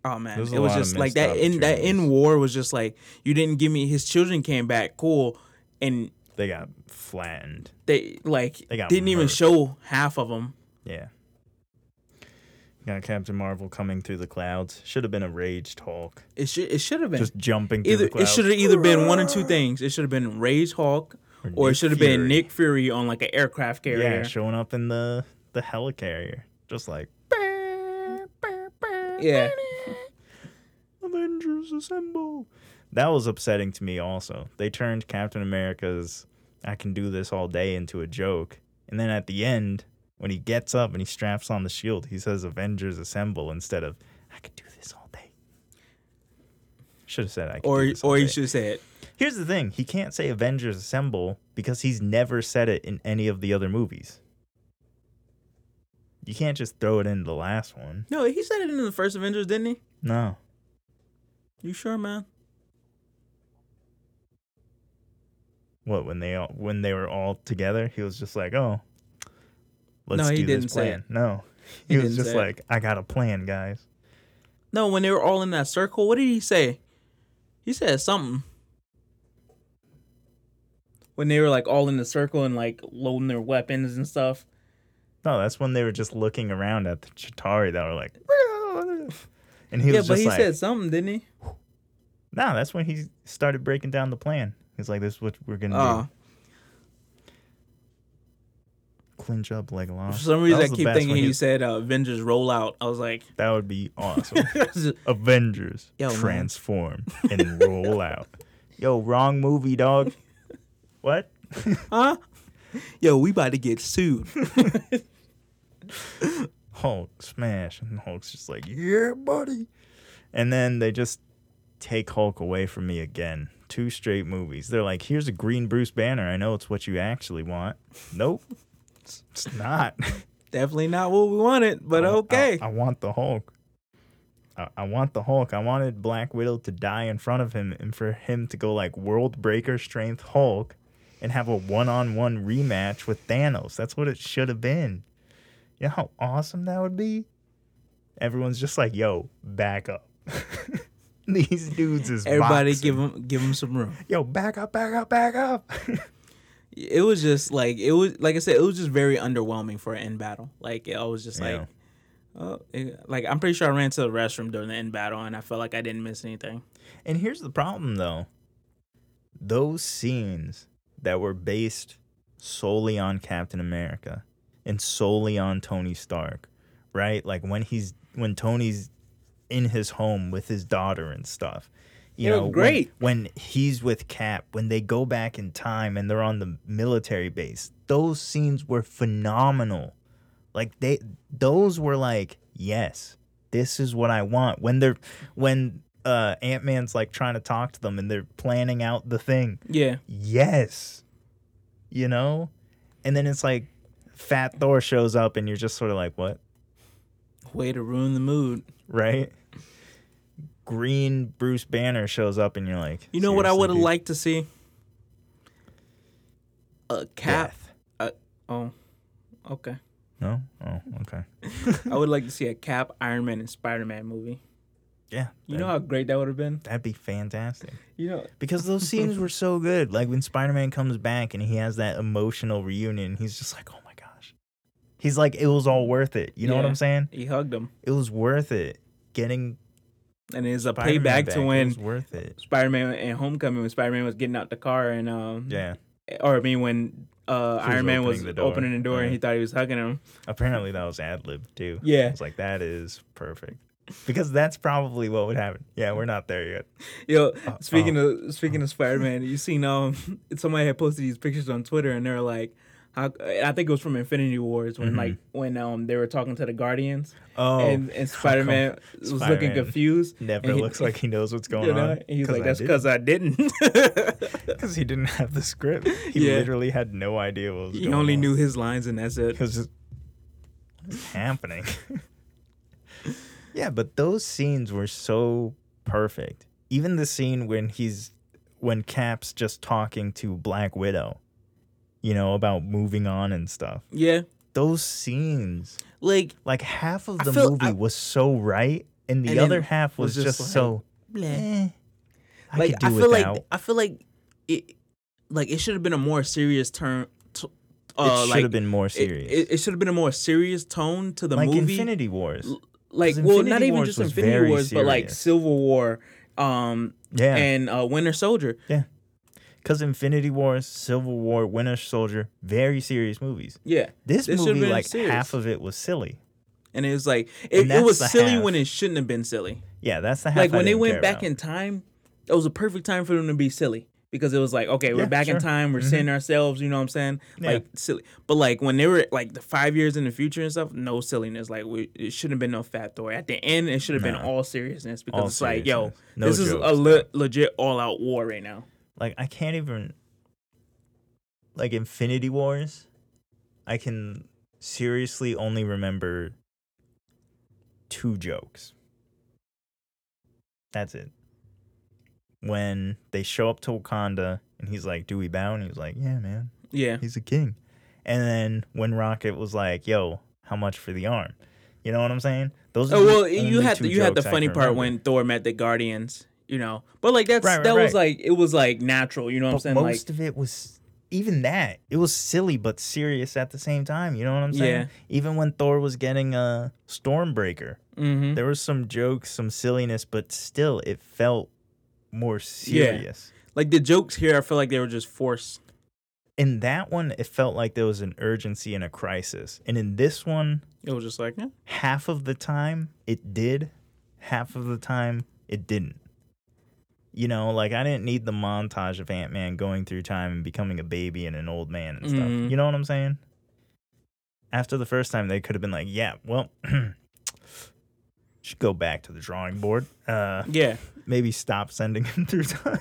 Oh man, it was just like that. In that in war was just like you didn't give me his children came back cool, and they got flattened. they like They got didn't even show half of them. Yeah. Got Captain Marvel coming through the clouds. Should have been a rage Hulk. It should it should have been Just jumping through either the it should have either been one or two things. It should have been Rage Hulk, or it should have been Nick Fury on like an aircraft carrier. Yeah, showing up in the the helicarrier, just like Yeah. Avengers assemble. That was upsetting to me. Also, they turned Captain America's "I can do this all day" into a joke, and then at the end, when he gets up and he straps on the shield, he says "Avengers assemble" instead of "I can do this all day." Should have said "I." Can Or do this or he day." should have said, Here's the thing: he can't say "Avengers assemble" because he's never said it in any of the other movies. You can't just throw it in the last one. "No, he said it in the first Avengers, didn't he?" No. You sure, man? What when they all when they were all together, he was just like, "Oh, let's No, he do didn't this say plan." it. No, He he, was just say it. like, "I got a plan, guys." No, when they were all in that circle, what did he say? He said something. When they were like all in the circle and like loading their weapons and stuff. No, that's when they were just looking around at the Chitauri that were like, and he yeah, was just like, Yeah, but he like, said something, didn't he? "No, that's when he started breaking down the plan." He's like, "This is what we're gonna Oh, do." Clinch up Legolas. for some reason I keep thinking he he- said uh, Avengers rollout. I was like, That would be awesome. Avengers Yo, transform and roll out. Yo, wrong movie, dog. What? huh? Yo, we about to get sued. Hulk smash, and Hulk's just like, yeah, buddy. And then they just take Hulk away from me again. Two straight movies. They're like, here's a green Bruce Banner. I know it's what you actually want. Nope, it's, it's not. Definitely not what we wanted, but I- I- okay. I, want the Hulk. I, I want the Hulk. I wanted Black Widow to die in front of him and for him to go like World Breaker Strength Hulk and have a one on one rematch with Thanos. That's what it should have been. You know how awesome that would be? Everyone's just like, yo, back up. These dudes is Everybody boxing. give them give them some room. yo, back up, back up, back up. It was just like it was like I said, it was just very underwhelming for an end battle. Like I was just Yeah. like, oh, it- like I'm pretty sure I ran to the restroom during the end battle, and I felt like I didn't miss anything. And here's the problem though. Those scenes that were based solely on Captain America and solely on Tony Stark, right? Like when he's when Tony's in his home with his daughter and stuff. You They know, were when- great. when he's with Cap, when they go back in time and they're on the military base. Those scenes were phenomenal. Like they those were like, yes, this is what I want. When they're when uh Ant Man's like trying to talk to them and they're planning out the thing. Yeah. Yes. You know? And then it's like Fat Thor shows up and you're just sort of like, what? Way to ruin the mood. Right? Green Bruce Banner shows up and you're like, You know what I would have liked to see? A cap. Death. Oh, okay. No? Oh, okay. I would like to see a Cap, Iron Man, and Spider Man movie. Yeah. You know how great that would have been. That'd be fantastic. You know, Because those scenes were so good. Like when Spider Man comes back and he has that emotional reunion, he's just like, oh my gosh. He's like, it was all worth it. You know what I'm saying? he hugged him, It was worth it. Getting and it's a Spider-Man payback back, to it when was worth it. Spider Man and Homecoming when Spider Man was getting out the car and um Yeah. or I mean when uh Iron Man was opening the door. opening the door and he thought he was hugging him. Apparently that was ad lib too. Yeah. was like, that is perfect. Because that's probably what would happen. Yeah, we're not there yet. Yo, Uh, speaking of speaking of Spider Man, you seen um somebody had posted these pictures on Twitter and they're like. How, I think it was from Infinity Wars when like Mm-hmm. when um they were talking to the Guardians Oh, and and Spider Man was looking Spider-Man confused. never he- looks like he knows what's going You know, on. he's like, "That's because I didn't." Because he didn't have the script. He Yeah. literally had no idea what was he only on. knew his lines, and that's it. Just what is happening? Yeah, but those scenes were so perfect. Even the scene when he's when Cap's just talking to Black Widow, you know, about moving on and stuff. Yeah, Those scenes, like like half of the movie I- was so right, and the And other half was, was just, just like, so. bleh. Eh, I like could do I feel without. like I feel like it like it should have been a more serious turn. To, it uh, should like, have been more serious. It, it should have been a more serious tone to the like movie. Infinity Wars. Like well, not even Wars just Infinity Wars, but like. Civil War, um, Yeah. and uh, Winter Soldier. Yeah. Because Infinity Wars, Civil War, Winter Soldier, very serious movies. Yeah, This This movie, like serious. half of it was silly. and it was like it, it was silly half. when it shouldn't have been silly. Yeah, that's the half. like I when they went back about. in time, it was a perfect time for them to be silly because it was like, okay, we're Yeah, back in time, we're Mhm. seeing ourselves, you know what I'm saying? Yeah. Like silly. But like when they were like the five years in the future and stuff, no silliness. Like we, it shouldn't have been no fat Thor. At the end, it should have been all seriousness because All it's like, yo. No this is a le- legit all out war right now. Like I can't even. Like Infinity Wars, I can seriously only remember two jokes. That's it. When they show up to Wakanda and he's like, "Do we bow?" and he's like, "Yeah, man." Yeah. He's a king. And then when Rocket was like, "Yo, how much for the arm?" You know what I'm saying? Those. are Oh the well, you had the, you had the funny part when Thor met the Guardians, you know. But like that's Right, right, that was like it was like natural, you know what I'm saying? most Like of it was even that. It was silly but serious at the same time. You know what I'm saying? Yeah. Even when Thor was getting a Stormbreaker, hmm there was some jokes, some silliness, but still, it felt more serious. like the jokes here, I feel like they were just forced. In that one, it felt like there was an urgency and a crisis. And in this one, It was just like, yeah. half of the time it did, half of the time it didn't. You know, like I didn't need the montage of Ant Man going through time and becoming a baby and an old man and stuff. Mhm. You know what I'm saying? After the first time, they could have been like, yeah, well, should go back to the drawing board. Uh, Yeah. maybe stop sending him through time.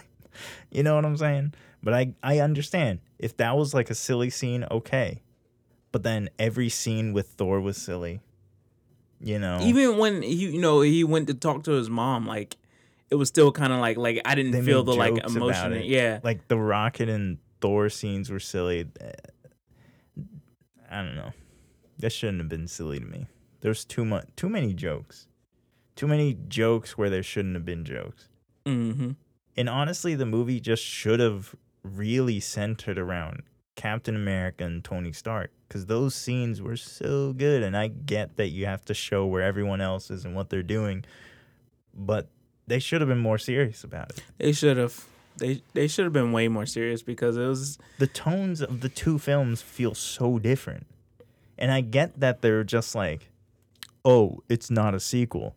you know what I'm saying? But I I understand if that was like a silly scene, okay. But then every scene with Thor was silly. You know, Even when he, you know, he went to talk to his mom, like it was still kind of like, like I didn't They feel the like emotion. Yeah, like the Rocket and Thor scenes were silly. I don't know. That shouldn't have been silly to me. There's too much, too many jokes, too many jokes where there shouldn't have been jokes. hmm And honestly, the movie just should have really centered around Captain America and Tony Stark because those scenes were so good. And I get that you have to show where everyone else is and what they're doing, but they should have been more serious about it. they should have. They they should have been way more serious because it was The tones of the two films feel so different. And I get that they're just like, oh, it's not a sequel.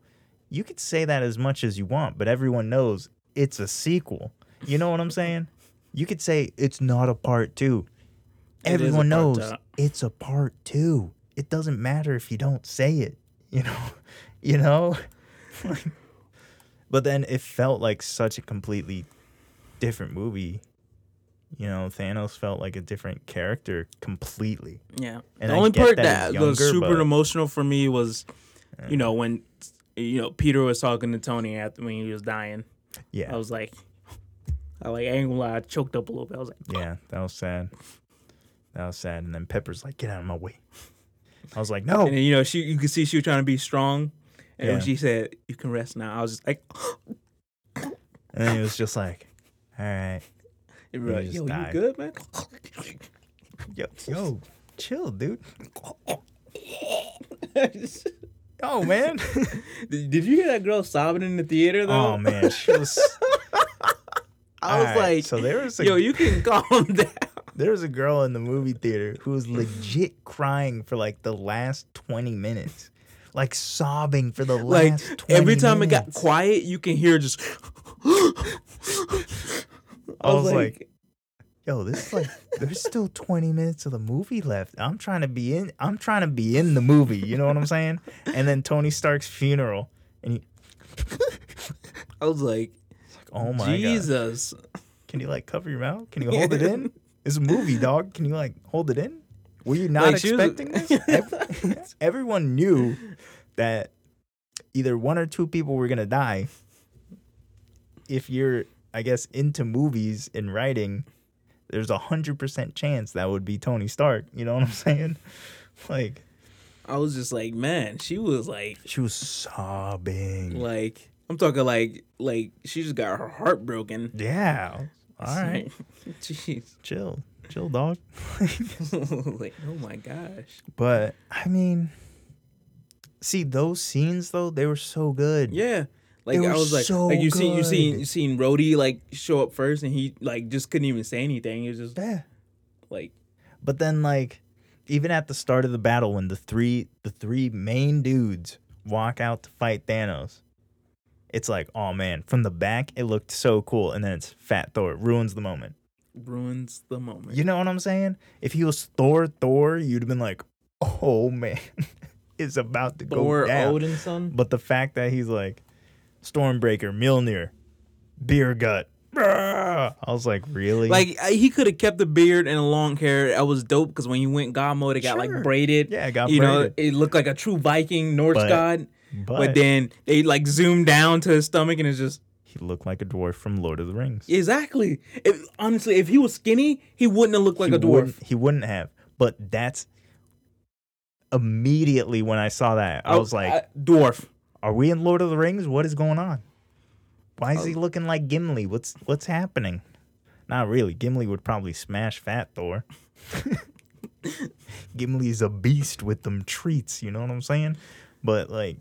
You could say that as much as you want, but everyone knows it's a sequel. You know what I'm saying? You could say it's not a part two. It Everyone knows two. it's a part two. It doesn't matter if you don't say it. You know, you know. but then it felt like such a completely different movie. You know, Thanos felt like a different character completely. Yeah. And the I only part that that, was super but- emotional for me was, you know, when you know Peter was talking to Tony after when he was dying. Yeah, I was like, I like I ain't gonna lie, I choked up a little bit. I was like, yeah, that was sad. That was sad. And then Pepper's like, "Get out of my way." I was like, "No." and then you know she you could see she was trying to be strong, and Yeah. when she said you can rest now, I was just like, And then he was just like, "All right, yo, just you died. good, man? yo, yo, chill, dude." Oh man. did, did you hear that girl sobbing in the theater though? oh man, she was. I was Alright, like, so there was a yo, you can calm down. there was a girl in the movie theater who was legit crying for like the last twenty minutes, like sobbing for the Like last. 20 every time it got quiet, you can hear just. I was like, yo, this is like there's still 20 minutes of the movie left. I'm trying to be in I'm trying to be in the movie, you know what I'm saying? And then Tony Stark's funeral and he I was like, oh my god. Jesus. Can you like cover your mouth? Can you hold it in? It's a movie, dog. Can you like hold it in? Were you not Like, she was- expecting this? Everyone knew that either one or two people were gonna die. If you're, I guess, into movies and writing, there's a hundred percent chance that would be Tony Stark. You know what I'm saying? Like I was just like, man, she was like, she was sobbing. like I'm talking like, like she just got her heart broken. yeah. All right. Jeez. Chill. Chill, dog. like, oh my gosh. But I mean, see those scenes though, they were so good. Yeah. Like They I was like, so like you seen you seen you seen Rhodey like show up first, and he like just couldn't even say anything. He was just Yeah. like, But then like even at the start of the battle when the three the three main dudes walk out to fight Thanos, it's like, oh man, from the back it looked so cool. And then it's Fat Thor. Ruins the moment. ruins the moment. You know what I'm saying? If he was Thor Thor, you'd have been like, oh man, it's about to Thor go down. Odin's son. But the fact that he's like Stormbreaker, Mjolnir, Beer Gut. I was like, really? Like he could have kept the beard and a long hair. That was dope because when he went God mode, it got Sure. like braided. yeah, I got you know, it looked like a true Viking Norse But- god. but, But then they like zoomed down to his stomach and it's just he looked like a dwarf from Lord of the Rings. exactly. If, honestly, if he was skinny, he wouldn't have looked like he a dwarf. Wouldn't, he wouldn't have. But that's immediately when I saw that, I oh, was like, I- dwarf. "Are we in Lord of the Rings? What is going on? Why is he Oh. looking like Gimli? What's what's happening?" Not really. Gimli would probably smash Fat Thor. Gimli's a beast with them treats. You know what I'm saying? But like,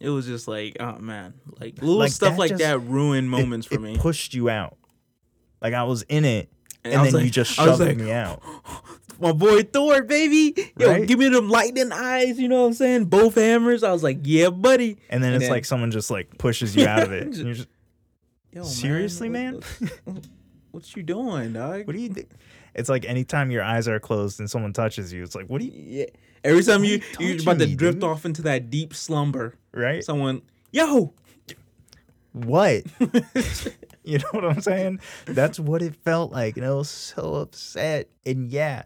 It was just like, oh man, like little Like, stuff that like just- that ruined moments it, for it me. pushed you out. Like I was in it, And and, then you just shoved like, me out. My boy Thor, baby, yo, Right? give me them lightning eyes. You know what I'm saying? Both hammers. I was like, yeah, buddy. And then And it's then- like someone just like pushes you out of it. You're just, Yo, Seriously, man? What, what, what you doing, dog? what do you do? It's like anytime your eyes are closed and someone touches you, it's like, what do you, Yeah. Every time you you you're about to me, drift dude? off into that deep slumber, right? someone, yo, What? you know what I'm saying? That's what it felt like. And I was so upset. And yeah,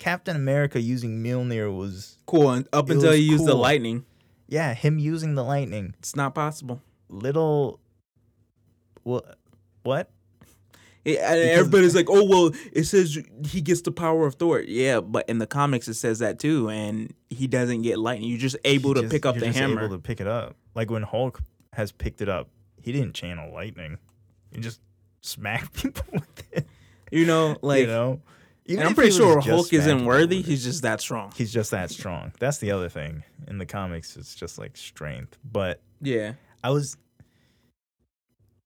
Captain America using Mjolnir was, cool. And up until was you use the lightning, yeah, him using the lightning. it's not possible. Little, what? What? Because- everybody's like, oh well, it says he gets the power of Thor. Yeah, but in the comics it says that too, and he doesn't get lightning. You're just able to Just- pick up the just hammer. Able to pick it up. Like when Hulk has picked it up, he didn't channel lightning. He just smacked people with it. You know, like, you know, Even and I'm pretty sure Hulk isn't worthy. He's just that strong. he's just that strong. That's the other thing. In the comics, it's just like strength. But Yeah, I was.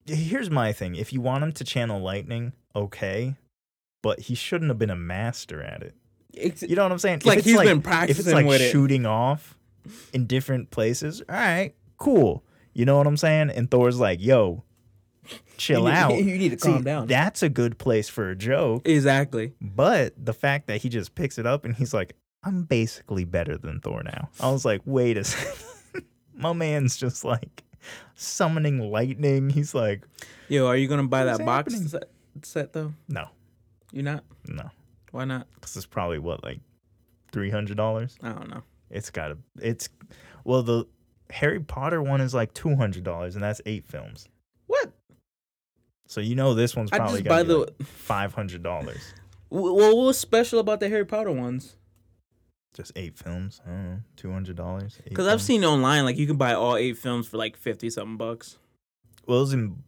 Here's my thing. If you want him to channel lightning, okay, but he shouldn't have been a master at it. it's, You know what I'm saying? like it's he's been if it's practicing like with it. shooting off in different places, all right, cool. You know what I'm saying? And Thor's like, "Yo, chill You need- out. you need to See, calm down. That's a good place for a joke. Exactly. But the fact that he just picks it up and he's like, I'm basically better than Thor now. I was like, wait a second. My man's just like summoning lightning. He's like, Yo, are you gonna buy that box set, set though? no, You not? no. Why not? This is probably what, like $300? I don't know. It's got to, it's, well, the Harry Potter one is like $200 and that's eight films. So you know this one's probably got buy the. like $500. W- Well, what's special about the Harry Potter ones? Just eight films. I don't know, $200. Because I've seen online like you can buy all eight films for like fifty something bucks. Well, it was in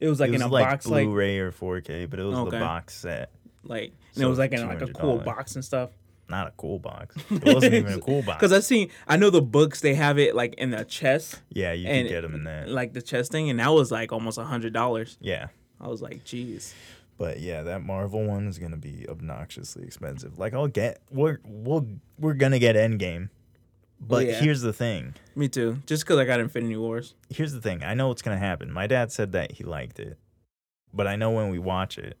It was like it in was a like box, like Blu-ray or 4K, but it was Okay. the box set. like, and So it was like in like a cool box and stuff. Not a cool box. It wasn't even a cool box. Because I've seen, I know the books they have it like in the chest, yeah, you can get them in that. like the chest thing, and that was like almost a hundred dollars. yeah, I was like, jeez. but yeah, that Marvel one is gonna be obnoxiously expensive. Like I'll get we're we'll we're gonna get Endgame, but yeah. here's the thing. Me too. Just because I got Infinity Wars. Here's the thing. I know what's gonna happen. My dad said that he liked it, but I know when we watch it,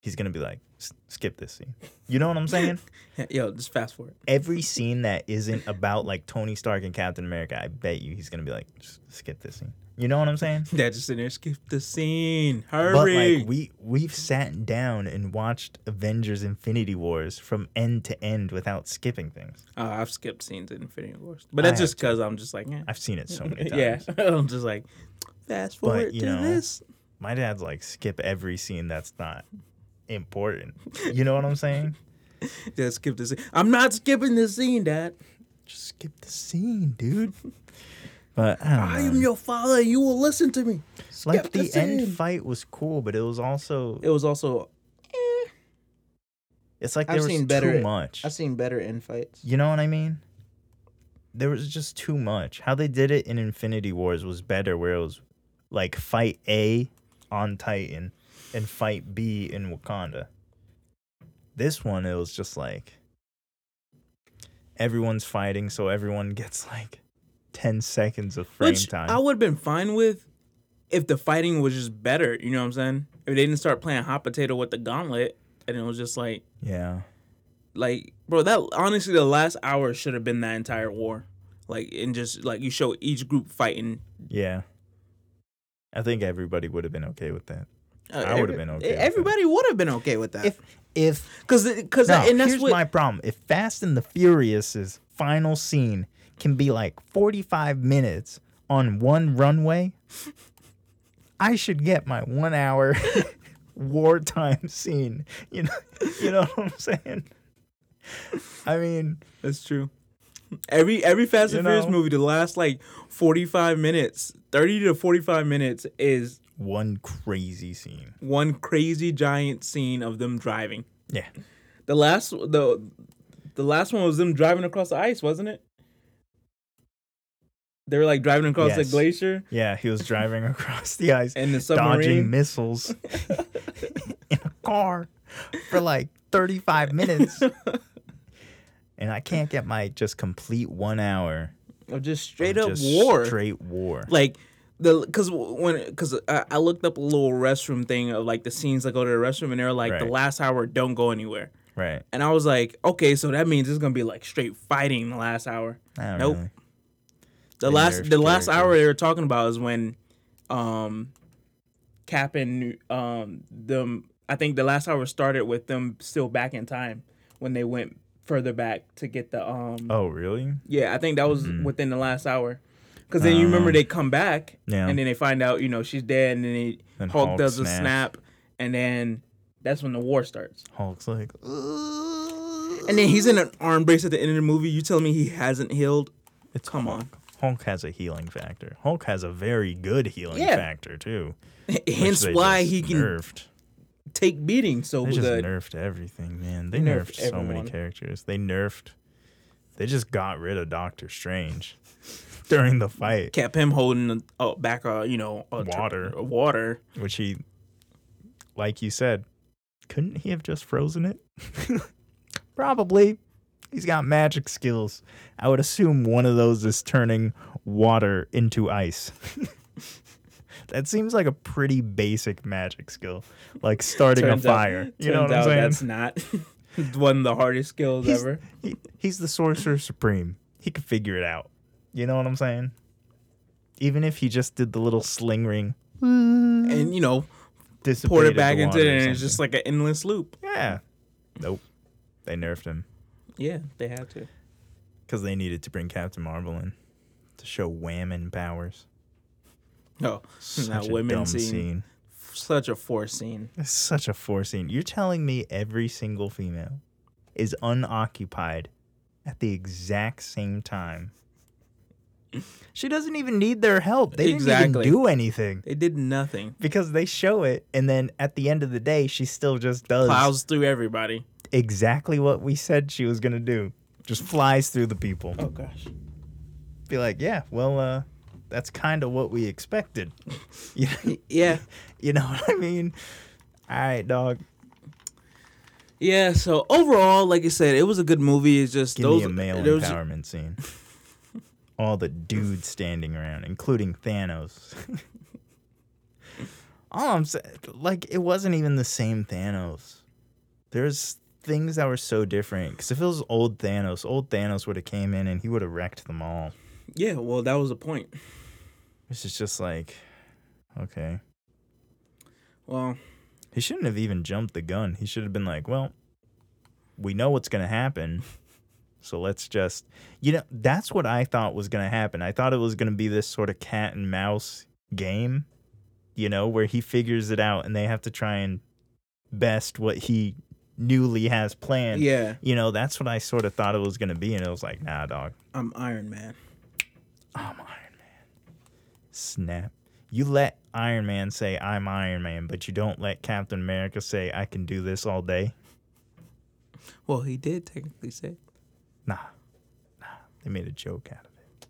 he's gonna be like, "S- skip this scene. You know what I'm saying? Yo, just fast forward. Every scene that isn't about like Tony Stark and Captain America, I bet you he's gonna be like, just skip this scene. You know what I'm saying? Dad just in there, skip the scene. Hurry. But like we we've sat down and watched Avengers Infinity Wars from end to end without skipping things. Uh, I've skipped scenes in Infinity Wars, but that's have just because I'm just like, eh. I've seen it so many times. yeah. I'm just like, fast forward you to know, this. My dad's like skip every scene that's not important. You know what I'm saying? Yeah, skip this. Scene. I'm not skipping the scene, Dad. Just skip the scene, dude. But I I am your father. You will listen to me. like skip the the end fight was cool, but it was also It was also. Eh. it's like I've there was seen better- too much. I've seen better in fights. You know what I mean? There was just too much. How they did it in Infinity Wars was better, where it was like fight A on Titan and fight B in Wakanda. This one, it was just like everyone's fighting, so everyone gets like 10 seconds of frame Which time. I would have been fine with if the fighting was just better. You know what I'm saying? If they didn't start playing hot potato with the gauntlet, and it was just like, yeah. like, bro, that honestly, the last hour should have been that entire war. Like, and just like you show each group fighting. Yeah. I think everybody would have been okay with that. Uh, I would've been okay. Everybody would have been okay with that. If if Because, because, No, and that's here's what. my problem. If Fast and the Furious's final scene can be like 45 minutes on one runway, I should get my one hour wartime scene. You know, you know what I'm saying? I mean, That's true. Every every Fast You and Furious movie, the last like forty five minutes, thirty to forty five minutes is one crazy scene. one crazy giant scene of them driving. Yeah. The last the the last one was them driving across the ice, wasn't it? They were like driving across the glacier Yeah, he was driving across the ice, and the dodging submarine. missiles in a car for like 35 minutes. and I can't get my just complete one hour Of just straight of up just war. Straight war. like the because when because I, I looked up a little restroom thing of like the scenes that go to the restroom and they're like the last hour don't go anywhere right. and I was like okay so that means it's gonna be like straight fighting the last hour Nope. really. the They last the last hour they were talking about is when um Cap and um them I think the last hour started with them still back in time when they went further back to get the um Oh, really? yeah I think that was Mhm. within the last hour because then you remember Um, they come back Yeah. and then they find out you know she's dead and then they, Hulk, Hulk does a snap and then that's when the war starts Hulk's like, and then he's in an arm brace at the end of the movie you telling me he hasn't healed it's come Hulk. on. Hulk has a healing factor. Hulk has a very good healing Yeah. factor too. hence why he can nerfed. take beatings so They just good nerfed everything, man. They They nerfed, nerfed so many characters. They nerfed. They just got rid of Doctor Strange during the fight, kept him holding uh, back uh, you know a tr- Water. uh, water which he, like you said, couldn't he have just frozen it? Probably. He's got magic skills. I would assume one of those is turning water into ice. that seems like a pretty basic magic skill, like starting Turns a out- fire. you know what I'm saying? That's not one of the hardest skills He's- ever. He, he's the sorcerer supreme. He could figure it out. You know what I'm saying? Even if he just did the little sling ring, mm. And you know, pour dissipated it back into it, and it's just like an endless loop. yeah. Nope. They nerfed him Yeah, they had to. because they needed to bring Captain Marvel in to show whammon powers. Oh, Such that a women dumb scene. scene. Such a forced scene. It's such a forced scene. You're telling me every single female is unoccupied at the exact same time. She doesn't even need their help. They Exactly. didn't even do anything They did nothing. because they show it, and then at the end of the day, she still just does Plows through everybody. exactly what we said she was gonna do. Just flies through the people. Oh gosh. Be like, yeah, well, uh, that's kind of what we expected. you, Yeah. you know what I mean? All right, dog. Yeah, so overall, like I said, it was a good movie. It's just Give those me a male empowerment scene. All the dudes standing around, including Thanos. All I'm saying, like, it wasn't even the same Thanos. There's things that were so different. Because if it was old Thanos, old Thanos would have came in and he would have wrecked them all. Yeah, well, that was the point. This is just like, okay. Well, He shouldn't have even jumped the gun. He should have been like, well, we know what's going to happen. So let's just, you know, that's what I thought was going to happen. I thought it was going to be this sort of cat and mouse game, you know, where he figures it out and they have to try and best what he newly has planned. yeah, You know, that's what I sort of thought it was going to be. And it was like, nah, dog, I'm Iron Man. I'm Iron Man. Snap. You let Iron Man say, I'm Iron Man, but you don't let Captain America say, I can do this all day. Well, he did technically say. Nah, nah. They made a joke out of it,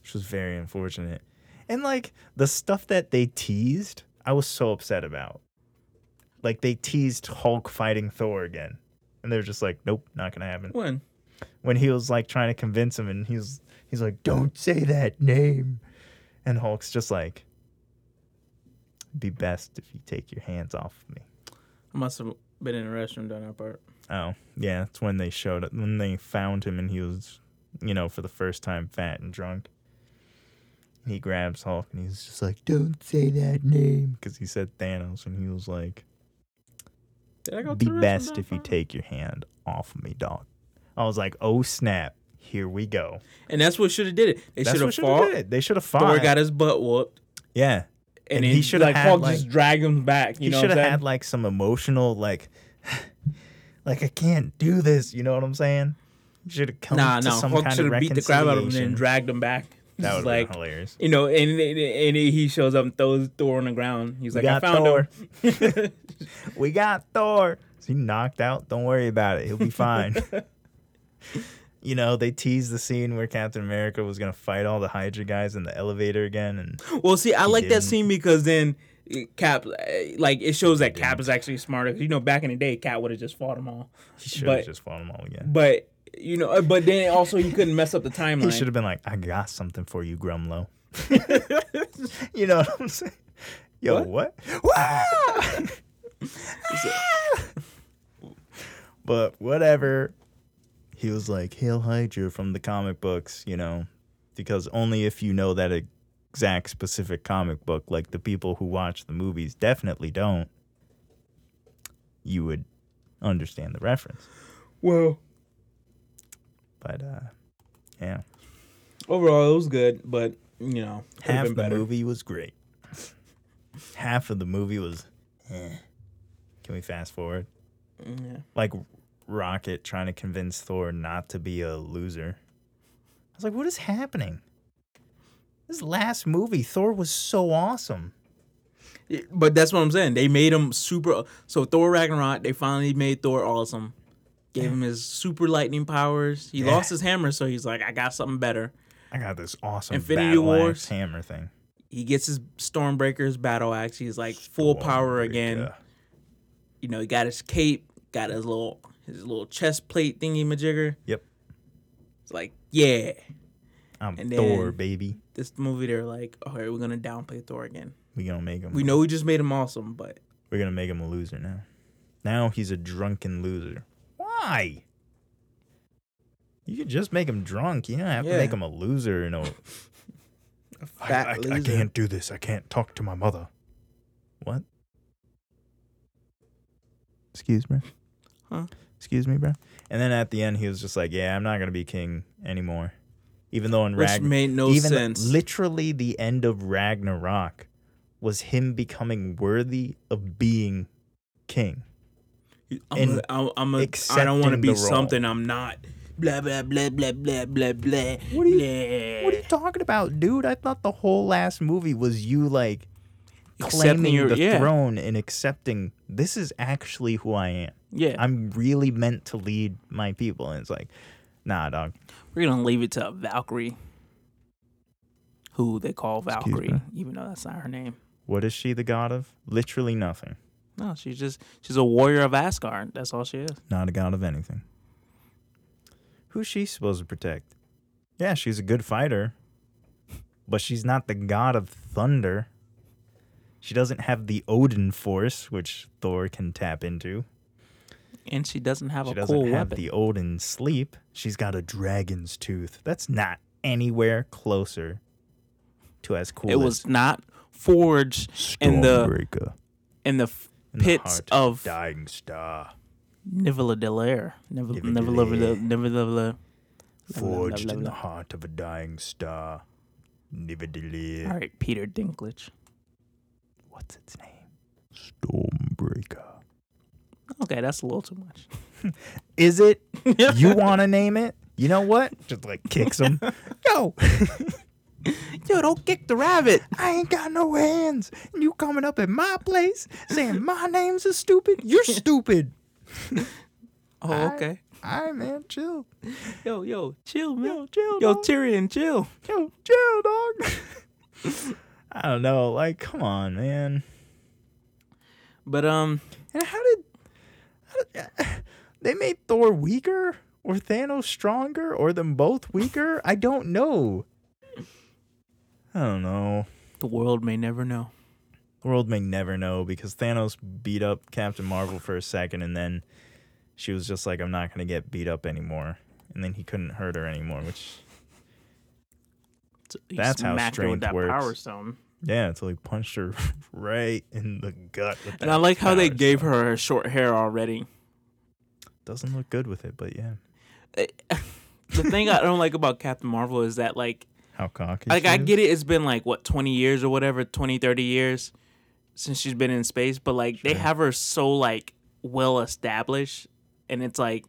which was very unfortunate. And like the stuff that they teased, I was so upset about. Like they teased Hulk fighting Thor again, and they're just like, nope, not gonna happen. When? When he was like trying to convince him, and he's he's like, don't say that name, and Hulk's just like, be best if you take your hands off of me. I must have been in the restroom during that part. Oh, yeah, that's when they showed it. When they found him and he was, you know, for the first time fat and drunk. He grabs Hulk and he's just like, don't say that name. Because he said Thanos and he was like, Did I go be best if you take your hand off of me, dog. I was like, oh, snap. Here we go. And that's what should have did it. They should have fought. did. They should have fought. Thor got his butt whooped, yeah. and, And then he shoulda like had, Hulk like- just dragged him back. You he should have had like some emotional, like, like, I can't do this. You know what I'm saying? Should have come nah, to no. some Hulk kind should of have beat the crap out of him and then dragged him back. That would like been hilarious. you know, and, and he shows up and throws Thor on the ground. He's We like, I found Thor. him. We got Thor. Is he knocked out? Don't worry about it. He'll be fine. you know, they teased the scene where Captain America was gonna fight all the Hydra guys in the elevator again, and Well, see, I like that didn't. scene because then Cap, eh, like, it shows that Cap is actually smarter. 'Cause, you know, back in the day, Cap would have just fought them all. he should have just fought them all again. But you know, but then also he couldn't mess up the timeline. He should have been like, "I got something for you, Rumlow." you know what I'm saying? Yo, what? Wah! but whatever. He was like, "Hail Hydra" from the comic books, you know, because only if you know that exact specific comic book, like the people who watch the movies definitely don't, you would understand the reference. Well, But uh, yeah, overall, it was good, but you know, half the better. movie was great. Half of the movie was. Eh. Can we fast forward? Mm, Yeah. Like Rocket trying to convince Thor not to be a loser. I was like, what is happening? This last movie, Thor was so awesome. Yeah, But that's what I'm saying. They made him super. So Thor Ragnarok, they finally made Thor awesome. Gave him his super lightning powers. He Yeah. lost his hammer, so he's like, I got something better. I got this awesome Infinity Wars. hammer thing. He gets his Stormbreaker's battle axe. He's like full power again. You know, he got his cape, got his little his little chest plate thingy majigger. Yep. It's like, yeah. I'm And Thor, baby. This movie, they're like, all right, we're gonna downplay Thor again. We gonna make him. We know we just made him awesome, but We're gonna make him a loser now. Now he's a drunken loser. Why? You could just make him drunk. You don't have Yeah. to make him a loser. You know, a I, fat I- I loser. can't do this. I can't talk to my mother. What? Excuse me. Huh? Excuse me, bro. And then at the end, he was just like, "Yeah, I'm not gonna be king anymore." Even though in which made no even sense. literally the end of Ragnarok was him becoming worthy of being king. I'm a, I'm, a, I don't want to be something I'm not. Blah blah blah blah blah blah blah. What are you- blah. What are you talking about, dude? I thought the whole last movie was you like Accepting claiming your- the yeah. throne and accepting this is actually who I am. Yeah, I'm really meant to lead my people. And it's like, nah, dog. We're gonna leave it to Valkyrie, who they call Valkyrie, even though that's not her name. What is she the god of? Literally nothing. No, she's just she's a warrior of Asgard. That's all she is. Not a god of anything. Who's she supposed to protect? Yeah, she's a good fighter, but she's not the god of thunder. She doesn't have the Odin force, which Thor can tap into. And she doesn't have She a doesn't cool have weapon. the Odin sleep. She's got a dragon's tooth. That's not anywhere closer to as cool it as was not forged in the in the in pits heart of Dying Star, Nivella Delaire. Never, Nivella never, Delaire. never, never. forged in the heart of a dying star. Nivedele. All right, Peter Dinklage. What's its name? Stormbreaker. Okay, that's a little too much. Is it? you want to name it? You know what? Just like kicks him. Yo, Yo, don't kick the rabbit. I ain't got no hands. And you coming up at my place saying my name's is stupid? You're stupid. Oh, okay. All right, man, chill. Yo, yo, chill, man. Yo, chill, Yo, dog. Tyrion, chill. Yo, chill, dog. I don't know. Like, come on, man. But um, And how did they made Thor weaker or Thanos stronger or them both weaker? I don't know. I don't know. the world may never know. The world may never know because Thanos beat up Captain Marvel for a second and then she was just like, I'm not going to get beat up anymore. And then he couldn't hurt her anymore, which, So That's how smacked her with strength that works. power stone. Yeah, until he punched her right in the gut. And I like how they gave her her short hair already. Doesn't look good with it, but yeah. The thing I don't like about Captain Marvel is that like How cocky. like I get it it's been like what 20 years or whatever 20 30 years since she's been in space but like they have her so like well established and it's like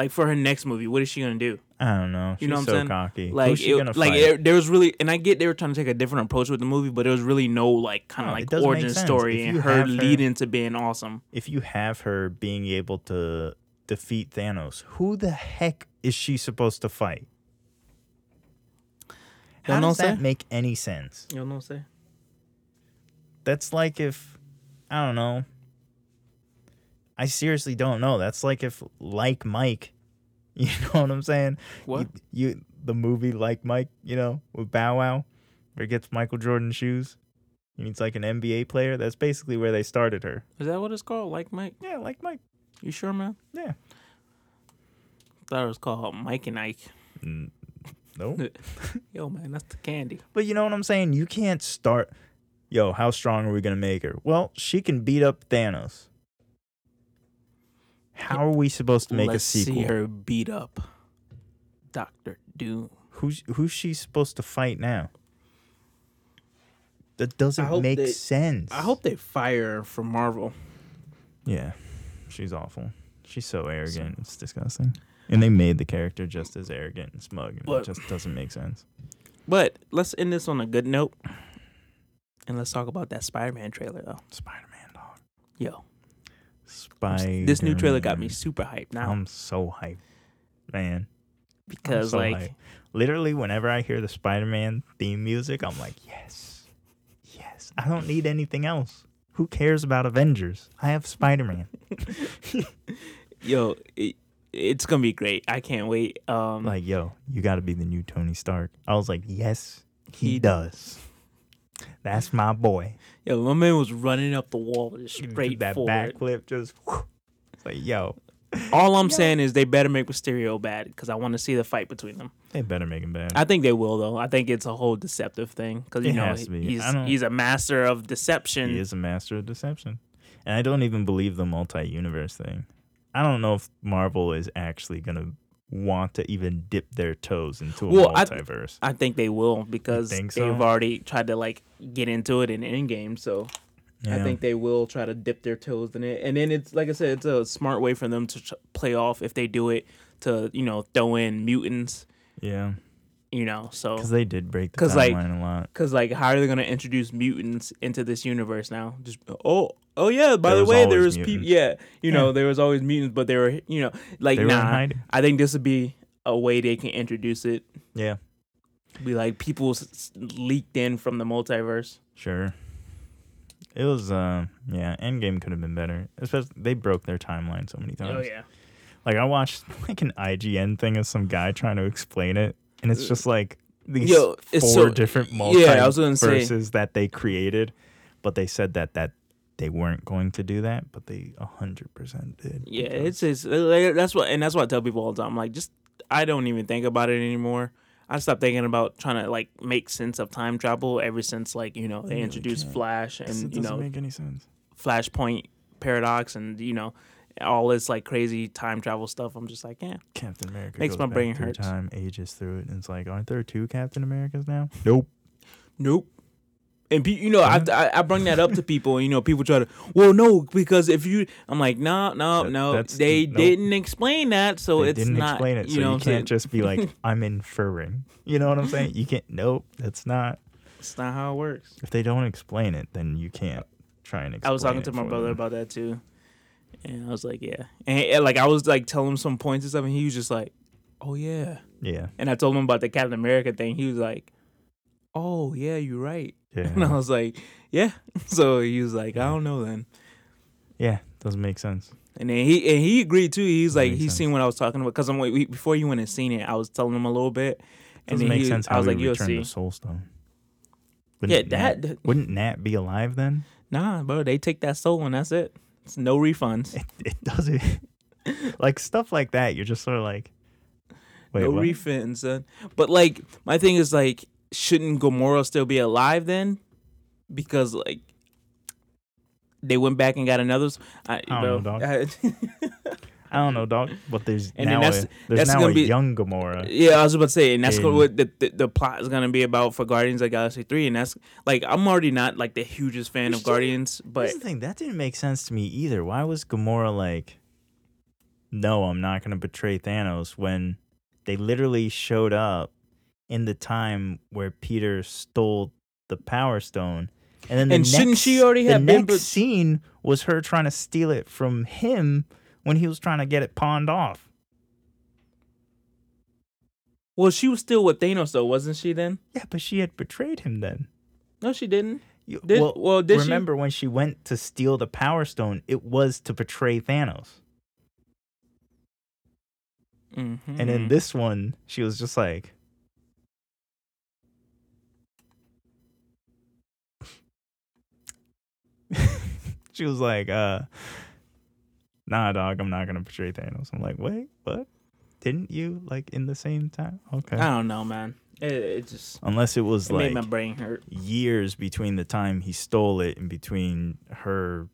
like for her next movie what is she gonna do I don't know. She's You know what I'm so saying? cocky. like Who's she it- gonna like fight? it, there was really and I get they were trying to take a different approach with the movie but there was really no like kind of it like origin story and her her- leading to being awesome if you have her being able to defeat Thanos, who the heck is she supposed to fight? How does that sir. make any sense? you know what I'm saying That's like if I don't know. I seriously don't know. That's like if like Mike, you know what I'm saying? what You, you the movie like Mike, you know, with Bow Wow, where he gets Michael Jordan shoes. And he's like an NBA player. That's basically where they started her. is that what it's called like Mike Yeah, like Mike. you sure man Yeah. thought it was called Mike and Ike Mm, Nope. yo man that's the candy But you know what I'm saying? You can't start. Yo, how strong are we gonna make her? Well, she can beat up Thanos. How are we supposed to make Let's a sequel? see her beat up Doctor Doom. Who's who's she supposed to fight now? That doesn't make they- sense. I hope they fire her from Marvel. Yeah, she's awful. She's so arrogant. It's disgusting. And they made the character just as arrogant and smug, and But- it just doesn't make sense. But let's end this on a good note. And let's talk about that Spider-Man trailer though. Spider-Man, dog. Yo, Spider. this new trailer got me super hyped now I'm so hyped, man. Because so like hyped. literally, whenever I hear the Spider-Man theme music, I'm like, yes, yes. I don't need anything else. Who cares about Avengers? I have Spider-Man. yo, it, it's gonna be great. I can't wait. Um, Like, yo, you got to be the new Tony Stark. I was like, yes, he, He- does. That's my boy. Yo, my man was running up the wall just He did straight that forward. backflip, just. It's like, yo, All I'm saying is they better make Mysterio bad because I want to see the fight between them. they better make him bad. I think they will though. I think it's a whole deceptive thing because you It know has to be. he's I don't- he's a master of deception. he is a master of deception, and I don't even believe the multi-universe thing. I don't know if Marvel is actually gonna want to even dip their toes into a Well, I- multiverse. I think they will because think they've already tried to like get into it in Endgame. So I think they will try to dip their toes in it. And then it's like I said, it's a smart way for them to play off if they do it to you know throw in mutants. yeah, You know, so because they did break the 'Cause, like, timeline a lot. because like how are they gonna introduce mutants into this universe now? Just oh oh yeah. By There the way, there was people. Yeah, you know there was always mutants, but they were you know like They nah. I think this would be a way they can introduce it. Yeah, Be like people s- leaked in from the multiverse. sure. It was, uh, yeah. Endgame could have been better. Especially they broke their timeline so many times. Oh yeah. Like I watched like an IGN thing of some guy trying to explain it, and it's uh, just like these Yo, four so- different yeah, I was gonna say- that they created, but they said that that they weren't going to do that, but they hundred percent did. Yeah, it's it's uh, like, that's what and that's what I tell people all the time. Like, just I don't even think about it anymore. I stopped thinking about trying to like make sense of time travel ever since like you know they really introduced can't. Flash and you know make any sense. Flashpoint paradox and you know all this like crazy time travel stuff. I'm just like, yeah, Captain America Makes goes my back brain through hurt. Time ages through it, and it's like, aren't there two Captain Americas now? Nope. nope. And pe- you know, I, I I bring that up to people, and you know, people try to, well, no, because if you, I'm like, no, no, That- no, that's- they nope. didn't explain that, so they it's didn't not. explain it, you so know, you what I'm can't just be like, I'm inferring. You know what I'm saying? You can't. Nope, that's not. It's not how it works. If they don't explain it, then you can't try and explain it. I was talking it to my for brother them. about that too, and I was like, yeah, and, and, like I was like telling him some points and stuff, and he was just like, oh yeah, Yeah, and I told him about the Captain America thing. He was like, oh yeah, you're right, and I was like, yeah. So he was like, I don't know then, yeah. Doesn't make sense. and then he and he agreed too. He's like, sense. seen what I was talking about because I'm like, before you went and seen it, I was telling him a little bit, and Doesn't make he, sense I how was like, you'll see. the Soul Stone. Yeah, Wouldn't Nat, that wouldn't Nat be alive then? nah, bro, they take that soul and that's it. It's no refunds. It, it doesn't. like stuff like that, you're just sort of like, wait, no what? refunds, son. But like, my thing is like, shouldn't Gamora still be alive then? Because like, they went back and got another. I, I don't know, dog. I- I don't know, dog. But there's And now that's- a, there's that's now gonna a be- young Gamora. yeah, I was about to say, and that's In- what the, the the plot is gonna be about for Guardians of the Galaxy three, and that's like I'm already not like the hugest fan of Guardians, but Here's the thing, that didn't make sense to me either. Why was Gamora like, no, I'm not going to betray Thanos when they literally showed up in the time where Peter stole the Power Stone? And then the And shouldn't next, she already the have been next bet- scene was her trying to steal it from him when he was trying to get it pawned off. well, she was still with Thanos though, wasn't she? Then Yeah, but she had betrayed him then. no, she didn't. You, Did- well, well, did she- remember when she went to steal the Power Stone, it was to betray Thanos. Mm-hmm. And in this one, she was just like, she was like, uh, nah, dog, I'm not gonna betray Thanos. I'm like, wait, what? Didn't you like in the same time? Okay. I don't know, man. It, it just Unless it was it made like my brain hurt. years between the time he stole it and between her.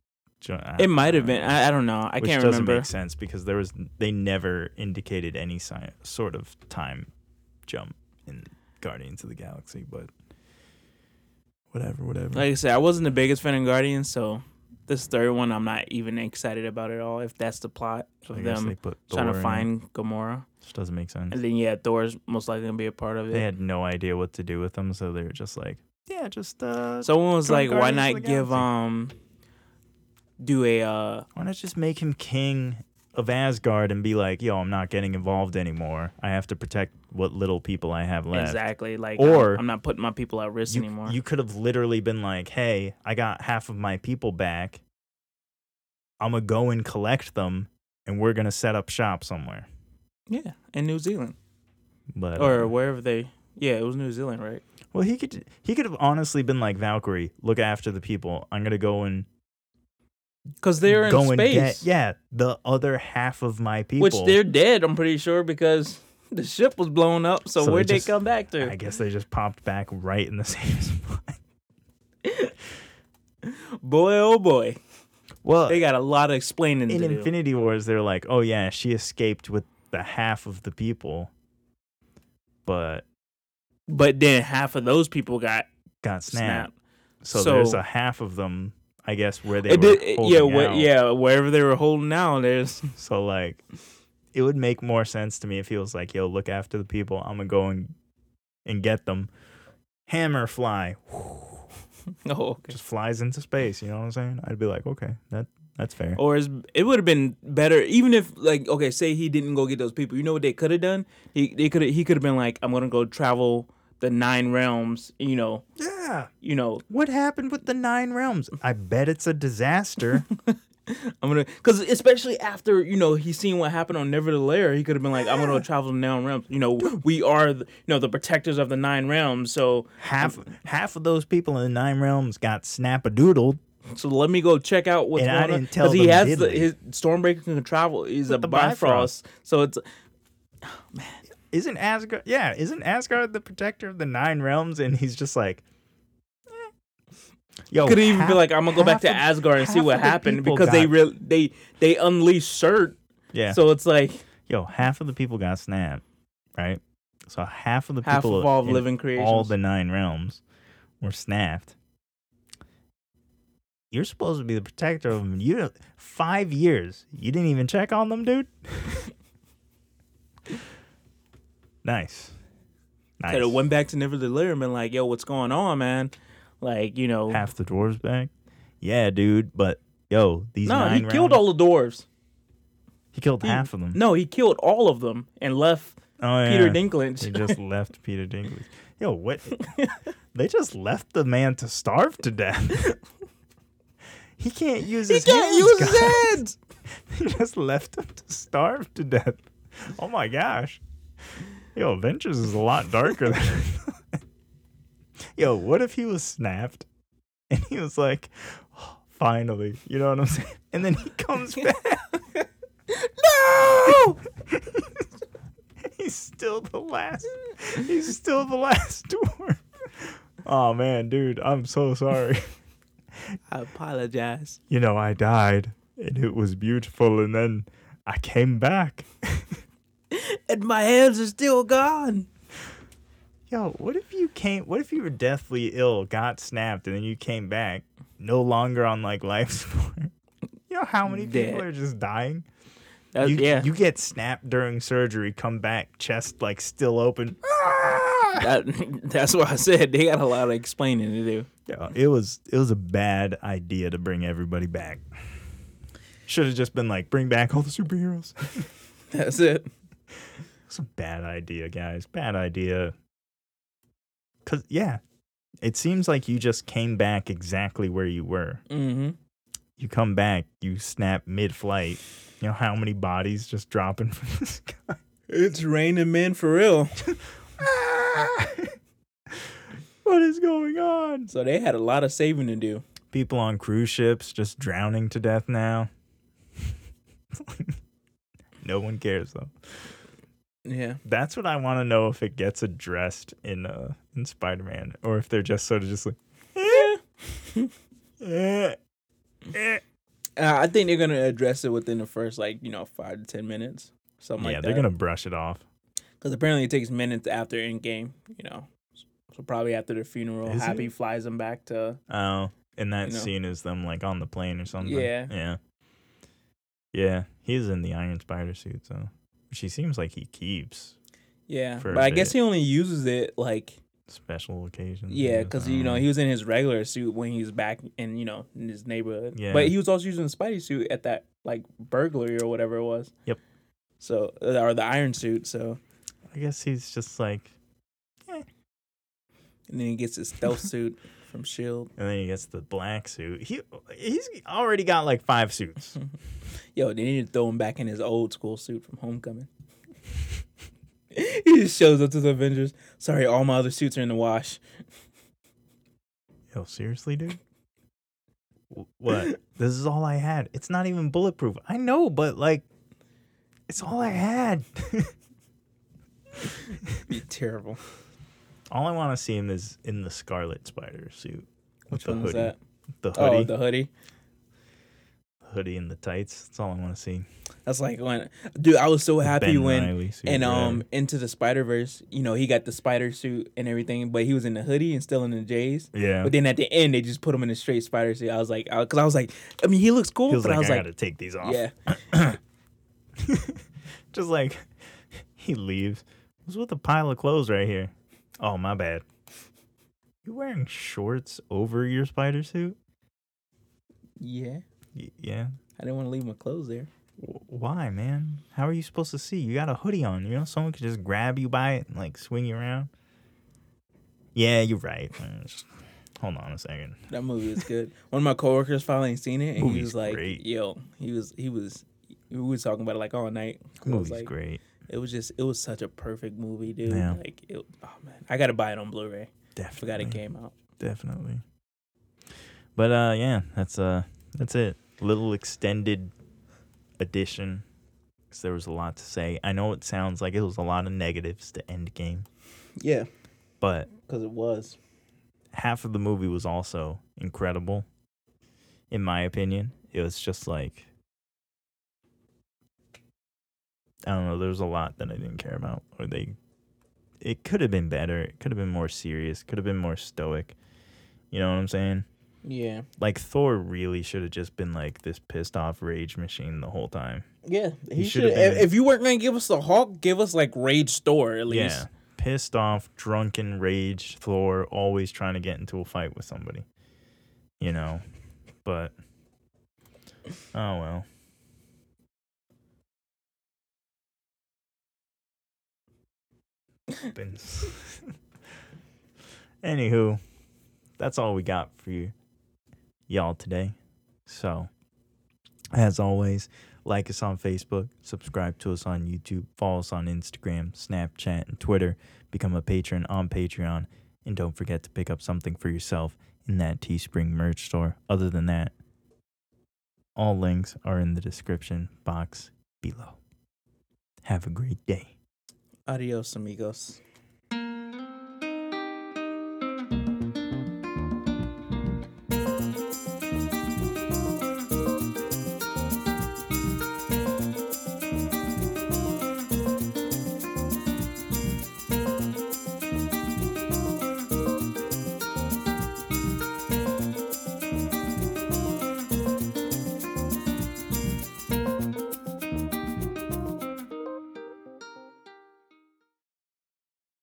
It might have been. I, I don't know. I can't remember. Which doesn't make sense because there was they never indicated any sort of time jump in Guardians of the Galaxy, but whatever, whatever. Like I said, I wasn't the biggest fan of Guardians, so this third one I'm not even excited about at all. If that's the plot of them trying to find Gamora, which doesn't make sense. and then yeah, Thor's most likely gonna be a part of it. They had no idea what to do with them, so they were just like, yeah, just uh, Someone was like, "Why not give um do a uh why not just make him king of Asgard and be like, yo, I'm not getting involved anymore. I have to protect what little people I have left. exactly like Or- I'm, I'm not putting my people at risk you, anymore." you could have literally been like, hey, I got half of my people back. I'm going to go and collect them and we're gonna set up shop somewhere. Yeah, in New Zealand But or uh, wherever they. Yeah, it was New Zealand, right? well, he could he could have honestly been like Valkyrie, look after the people. I'm gonna go and Because they're in go space, get yeah the other half of my people. which they're dead. I'm pretty sure because the ship was blown up. So, So where'd they just- come back to? I guess they just popped back right in the same spot. Boy, oh boy, Well, they got a lot of explaining in to do. Infinity Wars, they're like, oh yeah, she escaped with the half of the people, but But then half of those people got got snapped. snapped. So, So- there's a half of them, I guess, where they It were did, holding yeah, where, yeah, wherever they were holding out, there's So like, it would make more sense to me if he was like, "Yo, look after the people. I'm gonna go and and get them." Hammer fly, oh, okay. just flies into space. You know what I'm saying? I'd be like, okay, that that's fair. Or is, it would have been better, even if like okay, say he didn't go get those people. You know what they could have done? He they could he could have been like, I'm gonna go travel the nine realms. You know, Yeah. you know, What happened with the nine realms? I bet it's a disaster. I'm gonna because especially after you know he's seen what happened on Nidavellir, he could have been like, I'm gonna travel the nine realms. You know, we are the, you know the protectors of the nine realms. So half half of those people in the nine realms got snap-a-doodled. so let me go check out what's And going on tell he has the, his Stormbreaker can travel. He's a With the Bifrost, so it's Isn't Asgard? Yeah, isn't Asgard the protector of the nine realms? And he's just like, eh. yo, could even half- be like, I'm gonna go back to of- Asgard and see what the happened people because they got- real they they unleashed Surtur. yeah. So it's like yo, half of the people got snapped, right? So half of the half people of all in living creations. all the nine realms were snapped. You're supposed to be the protector of them. You five years. You didn't even check on them, dude. nice, nice. could have went back to Nidavellir and been like, Yo, what's going on, man? Like you know, half the dwarves back. Yeah, dude. But yo, these no, he killed all the dwarves. He killed he- half of them. No, he killed all of them and left oh yeah. Peter Dinklage. He just left Peter Dinklage. Yo, what? they just left the man to starve to death. he can't use his he his can't hands. use his guys. hands. He just left him to starve to death. Oh my gosh. Yo, Avengers is a lot darker than. Yo, what if he was snapped and he was like, "Oh, finally, you know what I'm saying? And then he comes back. no! he's still the last. He's still the last dwarf. Oh man, dude, I'm so sorry. I apologize. You know, I died and it was beautiful, and then I came back. And my hands are still gone. Yo, what if you came? What if you were deathly ill, got snapped, and then you came back, no longer on like life support? You know how many people are just dying? That's, you, yeah. you get snapped during surgery, come back, chest like still open. that, that's what I said. They got a lot of explaining to do. Yeah, it was it was a bad idea to bring everybody back. Should have just been like, bring back all the superheroes. That's it. It's a bad idea, guys. Bad idea. Cause yeah, it seems like you just came back exactly where you were. Mm-hmm. You come back, you snap mid-flight. You know how many bodies just dropping from the sky? It's raining men for real. what is going on? So they had a lot of saving to do. People on cruise ships just drowning to death now. no one cares though. Yeah. That's what I want to know if it gets addressed in uh in Spider-Man or if they're just sort of just like eh, eh, eh. Uh, I think they're gonna address it within the first like you know five to ten minutes, something yeah, like they're gonna brush it off. because apparently it takes minutes after Endgame. You know, so probably after the funeral, Is Happy it? flies them back to. Oh, and that You know. scene is them like on the plane or something. Yeah. yeah, yeah. He's in the Iron Spider suit, so which he seems like he keeps Yeah, but I guess he only uses it like special occasions. Yeah, because you know he was in his regular suit when he was back in you know in his neighborhood. Yeah. but he was also using the Spidey suit at that like burglary or whatever it was. Yep. So or the Iron suit. So I guess he's just like eh. and then he gets his stealth suit from Shield. and then he gets the black suit. He he's already got like five suits. Yo, they need to throw him back in his old school suit from Homecoming. he just shows up to the Avengers. Sorry, all my other suits are in the wash. Yo, seriously, dude? What? this is all I had. It's not even bulletproof. I know, but like, it's all I had. Be terrible. All I want to see him is in the Scarlet Spider suit. Which the one hoodie. that? The Oh, hoodie, the hoodie. hoodie, and the tights. That's all I want to see. That's like when, dude, I was so happy Ben when and um into the Spider Verse, you know, he got the spider suit and everything, but he was in the hoodie and still in the J's. yeah. But then at the end, they just put him in a straight spider suit. I was like, because I was like, I mean, he looks cool, but like I was I like, I gotta take these off. yeah, Just like he leaves. I was with a pile of clothes right here. Oh my bad. You wearing shorts over your spider suit? yeah. Y- yeah. I didn't want to leave my clothes there. W- Why, man? How are you supposed to see? You got a hoodie on. You know, someone could just grab you by it and like swing you around. Yeah, you're right. Uh, hold on a second. That movie is good. One of my coworkers finally seen it, and he was like, great. "Yo, he was he was." We was talking about it like all night. I was Movie's like, great. It was just, it was such a perfect movie, dude. Yeah. Like, it, oh man, I gotta buy it on Blu-ray. Definitely. Forgot it came out. Definitely. But uh, yeah, that's uh, that's it. Little extended edition. Because there was a lot to say. I know it sounds like it was a lot of negatives to Endgame, Yeah, but because it was. half of the movie was also incredible. In my opinion, it was just like I don't know. There was a lot that I didn't care about, or they. It could have been better. It could have been more serious. Could have been more stoic. You know what I'm saying? Yeah, Like Thor really should have just been like this pissed off rage machine the whole time. yeah. He He been- if you weren't gonna give us the Hulk, give us like Rage Thor at least. Yeah. Pissed off, drunken rage Thor, always trying to get into a fight with somebody. You know? But oh well. Happens. Anywho, that's all we got for you y'all today. So as always, like us on Facebook, subscribe to us on YouTube, follow us on Instagram, Snapchat, and Twitter, become a patron on Patreon, and don't forget to pick up something for yourself in that Teespring merch store. Other than that, all links are in the description box below. Have a great day. Adiós amigos.